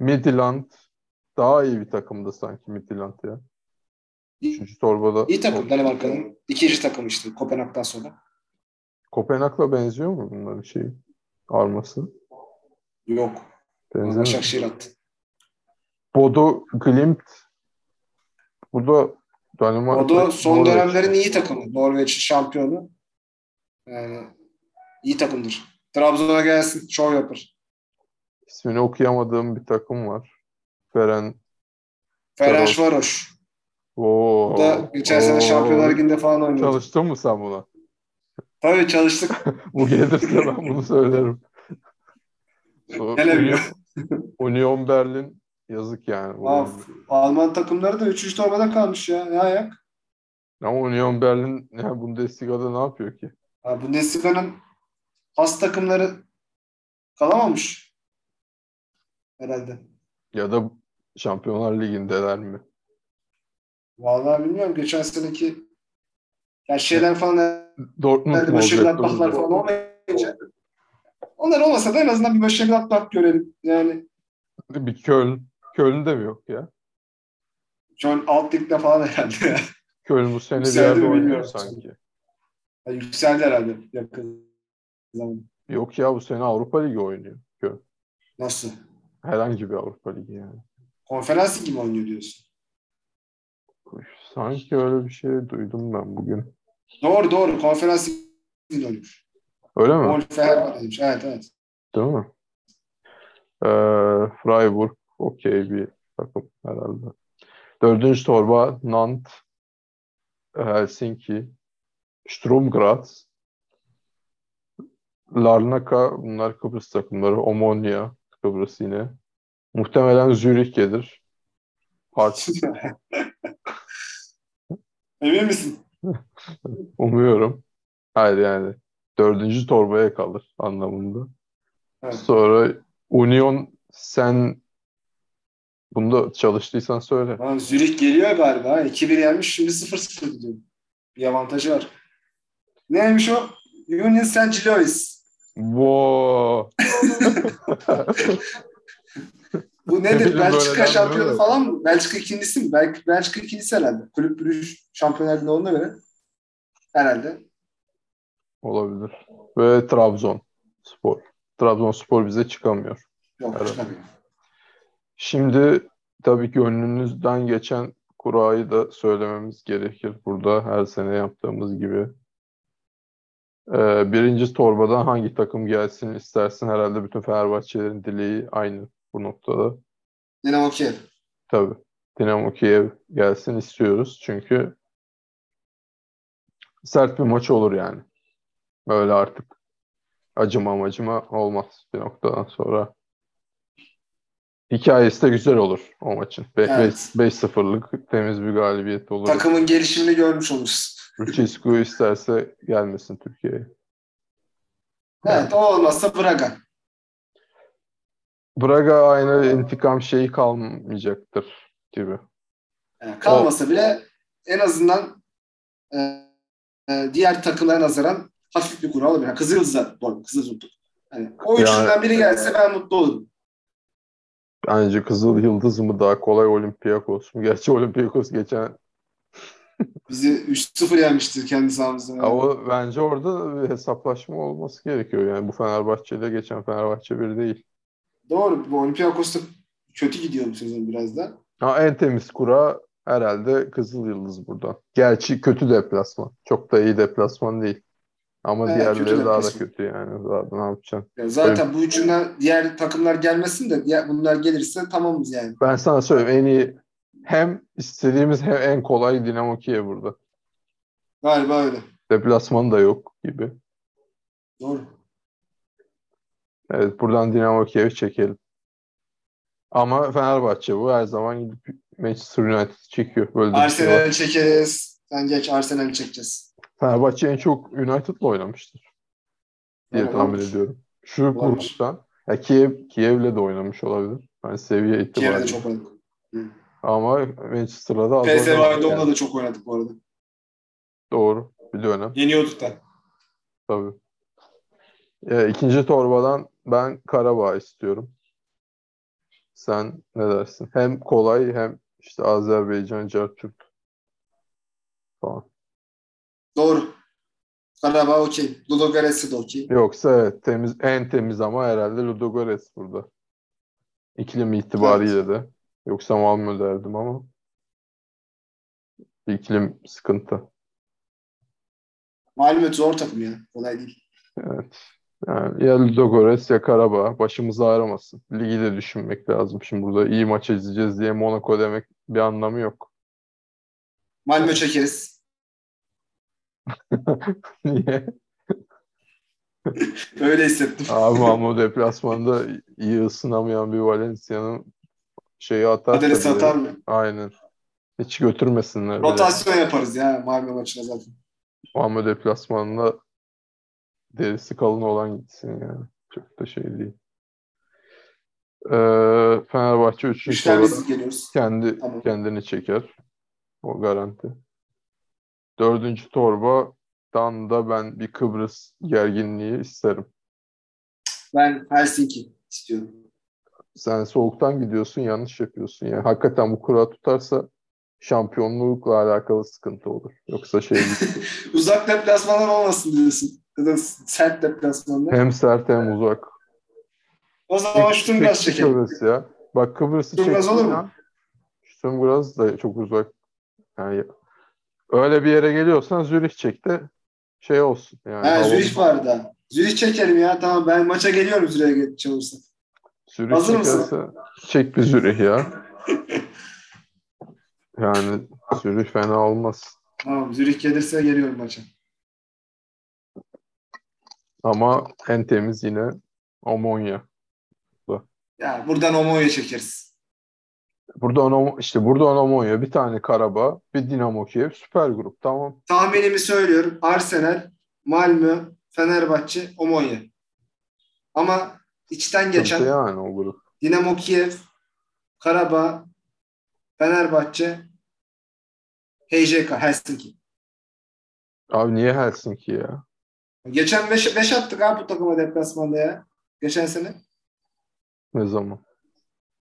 Midland daha iyi bir takımdı sanki Midland ya. Üçüncü torbada. İyi takım Danimarka'nın. ikinci takım işte Kopenhag'dan sonra. Kopenhag'la benziyor mu bunların şeyi? Arması. Yok. Benziyor mu? Başakşehir attı. Bodo Glimt. Bu da Danimarka. O da son Norveç. dönemlerin iyi takımı. Norveç şampiyonu. Yani iyi takımdır. Trabzon'a gelsin. Şov yapar. İsmini okuyamadığım bir takım var. Feren. Ferenc Varoş. Oo, Bu da geçen sene. Şampiyonlar Ligi'nde falan oynadı. Çalıştın mı sen buna? Tabii çalıştık. Bu gelirse ben bunu söylerim. Gelemiyor. Union, Berlin yazık yani. arada. Alman takımları da 3. torbada kalmış ya. Ne ayak? Ama Union Berlin yani Bundesliga'da ne yapıyor ki? Ha, Bundesliga'nın has takımları kalamamış. Herhalde. Ya da Şampiyonlar Ligi'ndeler mi? Vallahi bilmiyorum. Geçen seneki yani şeyler falan Dortmund herhalde mu atmaklar falan olmayınca onlar olmasa da en azından bir atmak görelim. Yani Bir Köln. Köln'de mi yok ya? John alt ligde falan herhalde. Köln bu sene bir yerde oynuyor sanki. Yani yükseldi herhalde yakın zaman. Yok ya bu sene Avrupa Ligi oynuyor. Köln. Nasıl? Herhangi bir Avrupa Ligi yani. Konferans ligi mi oynuyor diyorsun? Sanki öyle bir şey duydum ben bugün. Doğru doğru. Konferans ligi oynuyor. Öyle mi? Gol. Evet evet. Değil mi? Ee, Freiburg okey bir takım herhalde. Dördüncü torba Nantes, Helsinki, Sturm Graz, Larnaca bunlar Kıbrıs takımları. Omonia Kıbrıs yine. Muhtemelen Zürih gelir. Part Emin misin? umuyorum. Hayır yani dördüncü torbaya kalır anlamında. Evet. Sonra Union sen bunda çalıştıysan söyle. Lan Zürih geliyor galiba. 2-1 yenmiş. Şimdi 0-0 gidiyor. Bir avantajı var. Neymiş o? Union St. Louis. Wow. Bu nedir? Belçika şampiyonu falan mı? Belçika ikincisi mi? Belki Belçika ikincisi herhalde. Kulüp bürüş şampiyonlar olduğuna göre. Herhalde. Olabilir. Ve Trabzon Spor. Trabzonspor bize çıkamıyor. Yok çıkamıyor. Şimdi tabii ki önünüzden geçen kurayı da söylememiz gerekir. Burada her sene yaptığımız gibi. Ee, birinci torbadan hangi takım gelsin istersin? Herhalde bütün Fenerbahçelerin dileği aynı bu noktada. Dinamo Kiev. Tabii. Dinamo Kiev gelsin istiyoruz. Çünkü sert bir maç olur yani. Böyle artık acıma macıma olmaz bir noktadan sonra. Hikayesi de güzel olur o maçın. Be- Evet. beş- 5-0'lık temiz bir galibiyet olur. Takımın gelişimini görmüş oluruz. Lucescu isterse gelmesin Türkiye'ye. Evet o olmazsa Braga. Braga aynı intikam şeyi kalmayacaktır gibi. Yani kalmasa bile en azından e, e, diğer takımlara nazaran hafif bir kura olabilir. Yani Kızılyıldız'a doğru Kızılyıldız. Yani o Yani- üçünden biri gelse ben mutlu olurum. Bence Kızıl Yıldız mı daha kolay Olympiakos mu? Gerçi Olympiakos geçen Bizi 3-0 yenmiştir kendi sahamızda. Yani. ama bence orada bir hesaplaşma olması gerekiyor. Yani bu Fenerbahçe ile geçen Fenerbahçe bir değil. Doğru. Bu Olympiakos da kötü gidiyor bu sezon biraz da. Ha, en temiz kura herhalde Kızıl Yıldız burada. Gerçi kötü deplasman. Çok da iyi deplasman değil. Ama Evet, diğerleri kötü daha da kötü yani. Daha ne yapacaksın? Yani zaten bu üçünden diğer takımlar gelmesin de diğer, bunlar gelirse tamamız yani. Ben sana söyleyeyim en iyi hem istediğimiz hem en kolay Dinamo Kiev burada. Galiba öyle. Deplasman da yok gibi. Doğru. Evet buradan Dinamo Kiev'i çekelim. Ama Fenerbahçe bu her zaman gidip Manchester United çekiyor. Böyle şey. Arsenal'i çekeriz. Sen geç Arsenal'i çekeceğiz. Fenerbahçe en çok United'la oynamıştır diye Evet, tahmin olabilir. ediyorum. Şu Olabilir. gruptan. Ya Kiev, Kiev'le de oynamış olabilir. Yani seviye itibariyle. de çok oynadık. Ama Manchester'da da az PSV oynamış Eindhoven'da yani. da çok oynadık bu arada. Doğru. Bir dönem. Yeniyorduk da. Tabii. Ya, ikinci torbadan ben Karabağ istiyorum. Sen ne dersin? Hem kolay hem işte Azerbaycan, Cartürk falan. Doğru. Karabağ okey. Ludogorets de okey. Yoksa evet, temiz, en temiz ama herhalde Ludogorets burada. İklim itibariyle de. Yoksa Malmö derdim ama iklim sıkıntı. Malmö zor takım ya. Kolay değil. Evet. Yani ya Ludogorets ya Karabağ başımızı ağrımasın. Ligi de düşünmek lazım. Şimdi burada iyi maç izleyeceğiz diye Monaco demek bir anlamı yok. Malmö çekeriz. Niye? Öyle hissettim. Abi Malmö deplasmanda iyi ısınamayan bir Valencia'nın şeyi atarsa Adres bile- atar mı? Aynen. Hiç götürmesinler bile. Rotasyon yaparız ya Malmö maçına zaten. Malmö deplasmanında derisi kalın olan gitsin yani. Çok da şey değil. Ee, Fenerbahçe 3. Üçten olarak biz geliyoruz. kendi Tamam. kendini çeker. O garanti. Dördüncü torbadan da ben bir Kıbrıs gerginliği isterim. Ben Helsinki istiyorum. Sen soğuktan gidiyorsun, yanlış yapıyorsun. Yani hakikaten bu kura tutarsa şampiyonlukla alakalı sıkıntı olur. Yoksa şey. Uzak deplasmanlar olmasın diyorsun. Sert deplasmanlar. hem sert hem uzak. O zaman Çekti çekelim. Kıbrıs ya. Bak Kıbrıs'ı çekti olur mu? Stuttgart da çok uzak. Yani öyle bir yere geliyorsan Zürih çek de şey olsun. Yani Ha, Zürih var da. Zürih çekelim ya. Tamam ben maça geliyorum Zürih'e olursa. Zürih Hazır mısın? çek bir Zürih ya. Yani Zürih fena olmaz. Tamam Zürih gelirse geliyorum maça. Ama en temiz yine Omonya. Ya buradan Omo'ya çekeriz. Burada Onom işte burada Omonya, bir tane Karabağ, bir Dinamo Kiev, süper grup. Tamam. Tahminimi söylüyorum. Arsenal, Malmö, Fenerbahçe, Omonya. Ama içten geçen yani o grup. Dinamo Kiev, Karabağ, Fenerbahçe, HJK, Helsinki. Abi niye Helsinki ya? Geçen 5 attık abi bu takıma deplasmanda ya. Geçen sene. Ne zaman?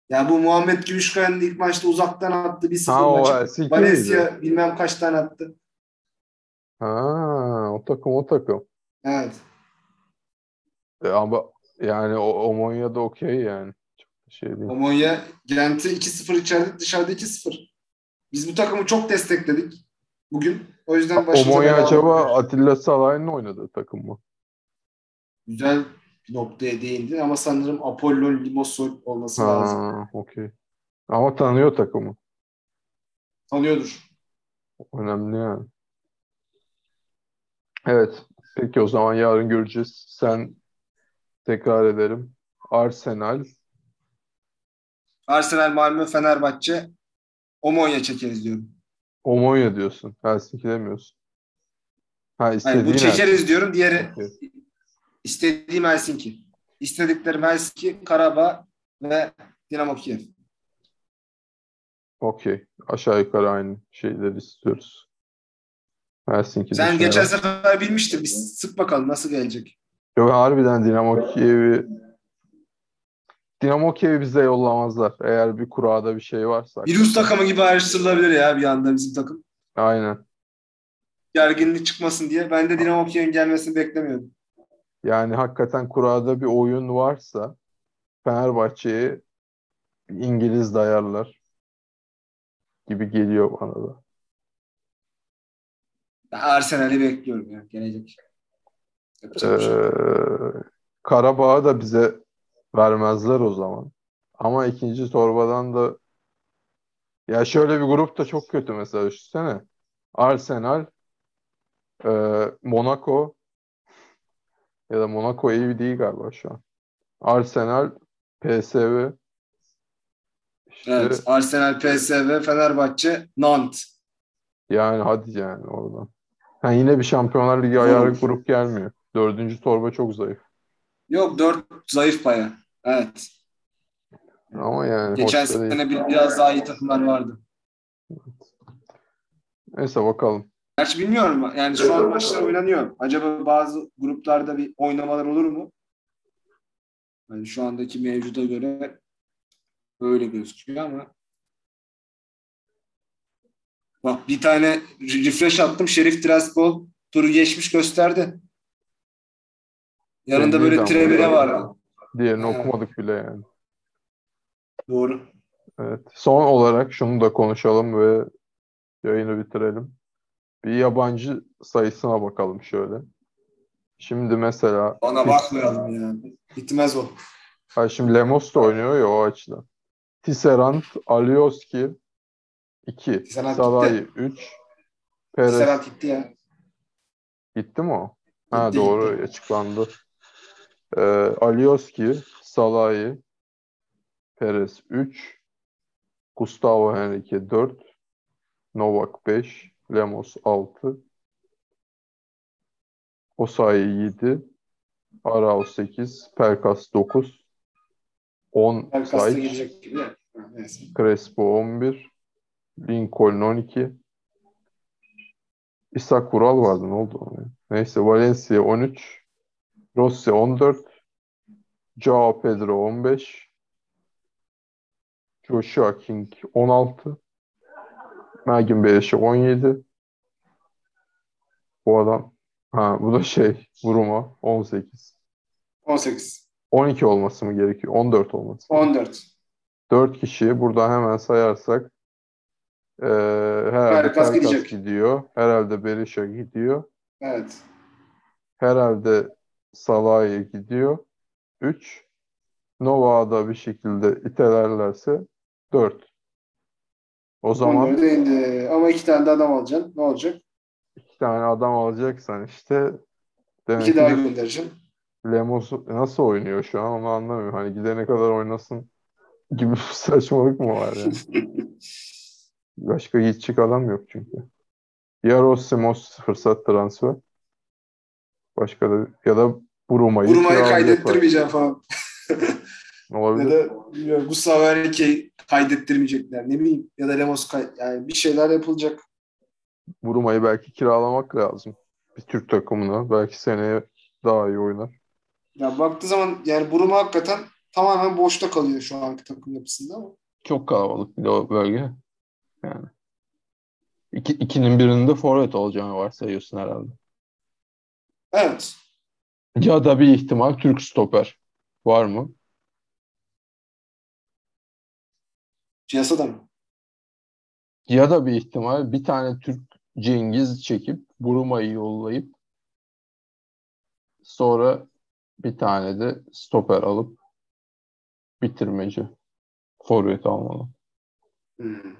Ya bu Muhammed Gümüşkaya'nın ilk maçta uzaktan attı. 1-0 Ha o maçı. Helsinki Valencia bilmem kaç tane attı. Ha o takım o takım. Evet. E, ama yani o Omonya'da okey yani. Çok şey değil. Omonya Gent'i 2-0 içeride dışarıda 2-0. Biz bu takımı çok destekledik bugün. O yüzden Omonya acaba. Atilla Salah'ın oynadığı takım mı? Güzel bir noktaya değindin ama sanırım Apollon Limassol olması lazım. Ha okey. Ama tanıyor takımı. Tanıyordur. Önemli yani. Evet. Peki o zaman yarın göreceğiz. Sen tekrar edelim. Arsenal, Arsenal, Malmö, Fenerbahçe, Omonya çekeriz diyorum. Omonya diyorsun. Helsinki demiyorsun. Ha Hayır, istediğin bu çekeriz diyorum. Diğeri Helsinki. istediğim Helsinki. İstediklerim Helsinki, Karabağ ve Dinamo Kiev. Okey. Aşağı yukarı aynı şeyleri istiyoruz. Helsinki Sen geçen sefer bilmiştin. Biz sık bakalım nasıl gelecek. Yok harbiden Dinamo Kiev'i Dinamo Kiev'i bize yollamazlar. Eğer bir kurada bir şey varsa. Virüs takımı gibi ayrıştırılabilir ya bir anda bizim takım. Aynen. Gerginlik çıkmasın diye. Ben de Dinamo Kiev'in gelmesini beklemiyordum. Yani hakikaten kurada bir oyun varsa Fenerbahçe'yi bir İngiliz dayarlar gibi geliyor bana da. Arsenal'i bekliyorum ya. Gelecek. Bir şey. Ee, Karabağ'ı da bize vermezler o zaman. Ama ikinci torbadan da ya şöyle bir grup da çok kötü mesela düşünsene. Arsenal, e, Monaco ya da Monaco iyi değil galiba şu an. Arsenal, PSV işte Evet. Arsenal, PSV, Fenerbahçe, Nantes. yani hadi yani oradan. Ha, yine bir Şampiyonlar Ligi ayarı grup gelmiyor. Dördüncü torba çok zayıf. Yok dört zayıf baya. Evet. Ama yani Geçen sene bir- biraz daha iyi takımlar vardı. Neyse bakalım. Gerçi bilmiyorum. Yani şu an maçlar oynanıyor. Acaba bazı gruplarda bir oynamalar olur mu? Yani şu andaki mevcuda göre öyle gözüküyor ama Bak bir tane refresh attım. Şerif Tiraspol turu geçmiş gösterdi. Yanında böyle ama. Trebile var. Diğerini Evet. okumadık bile yani. Doğru. Evet. Son olarak şunu da konuşalım ve yayını bitirelim. Bir yabancı sayısına bakalım şöyle. Şimdi mesela Bana bakmayalım ya. Bitmez o. ha şimdi Lemos da oynuyor ya o açıdan. Tisserand, Alioski 2, Tisserand Salahi gitti. 3, Perez Serhat gitti ya. gitti mi o? Ha Gitti, doğru gitti. açıklandı. Ee, Alioski, Salahi, Perez 3, Gustavo Henrique 4, Novak 5, Lemos 6, Osayi 7, Arao 8, Pelkas 9, 10 Herkes de Zayt, girecek gibi. ya. Ha, Neyse. Crespo 11, Lincoln 12, İshak Kural vardı ne oldu? Neyse Valencia 13, Rossi 14, Joao Pedro 15, Joshua King 16, Mergin Bereşe 17. Bu adam ha bu da şey Buruma 18. 18. 12 olması mı gerekiyor? 14 olması. 14. 4 kişi buradan hemen sayarsak eee herhalde gidecek. gidiyor. Herhalde Berisha gidiyor. Evet. Herhalde Salah'ya gidiyor. 3. Nova'da da bir şekilde itelerlerse 4. O zaman. Ama iki tane de adam alacaksın. Ne olacak? iki tane adam alacaksan işte demek İki daha ki göndereceksin. Lemos nasıl oynuyor şu an onu anlamıyorum. Hani gidene kadar oynasın gibi bir saçmalık mı var yani? Başka gidecek adam yok çünkü. Ya Rossimos fırsat transfer. Başka da ya da Buruma'yı kiralayacaklar. kaydettirmeyeceğim falan. Ya Olabilir. da bilmiyorum, Gustavo Henrique'yi kaydettirmeyecekler. Ne bileyim. Ya da Lemos kay yani bir şeyler yapılacak. Buruma'yı belki kiralamak lazım. bir Türk takımına. Belki seneye daha iyi oynar. Ya baktığı zaman yani Buruma hakikaten tamamen boşta kalıyor şu anki takım yapısında ama. Çok kalabalık bir de o bölge. Yani. İki, ikinin birinde forvet olacağını varsayıyorsun herhalde. Evet. Ya da bir ihtimal Türk stoper. Var mı? Piyasada mı? Ya da bir ihtimal bir tane Türk Cengiz çekip Buruma'yı yollayıp sonra bir tane de stoper alıp bitirmeci forvet almalı. Hmm.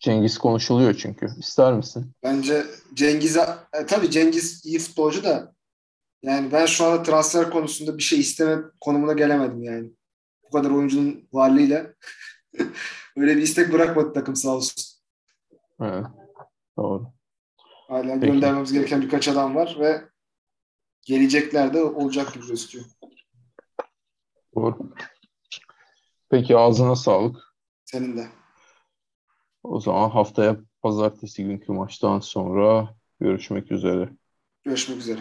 Cengiz konuşuluyor çünkü. İster misin? Bence Cengiz e, tabii Cengiz iyi futbolcu da yani ben şu anda transfer konusunda bir şey isteme konumuna gelemedim yani. Bu kadar oyuncunun varlığıyla öyle bir istek bırakmadı takım sağ olsun. Evet. Doğru. Hala Peki. göndermemiz gereken birkaç adam var ve gelecekler de olacak gibi gözüküyor. Doğru. Peki ağzına sağlık. Senin de. O zaman haftaya pazartesi günkü maçtan sonra görüşmek üzere. Görüşmek üzere.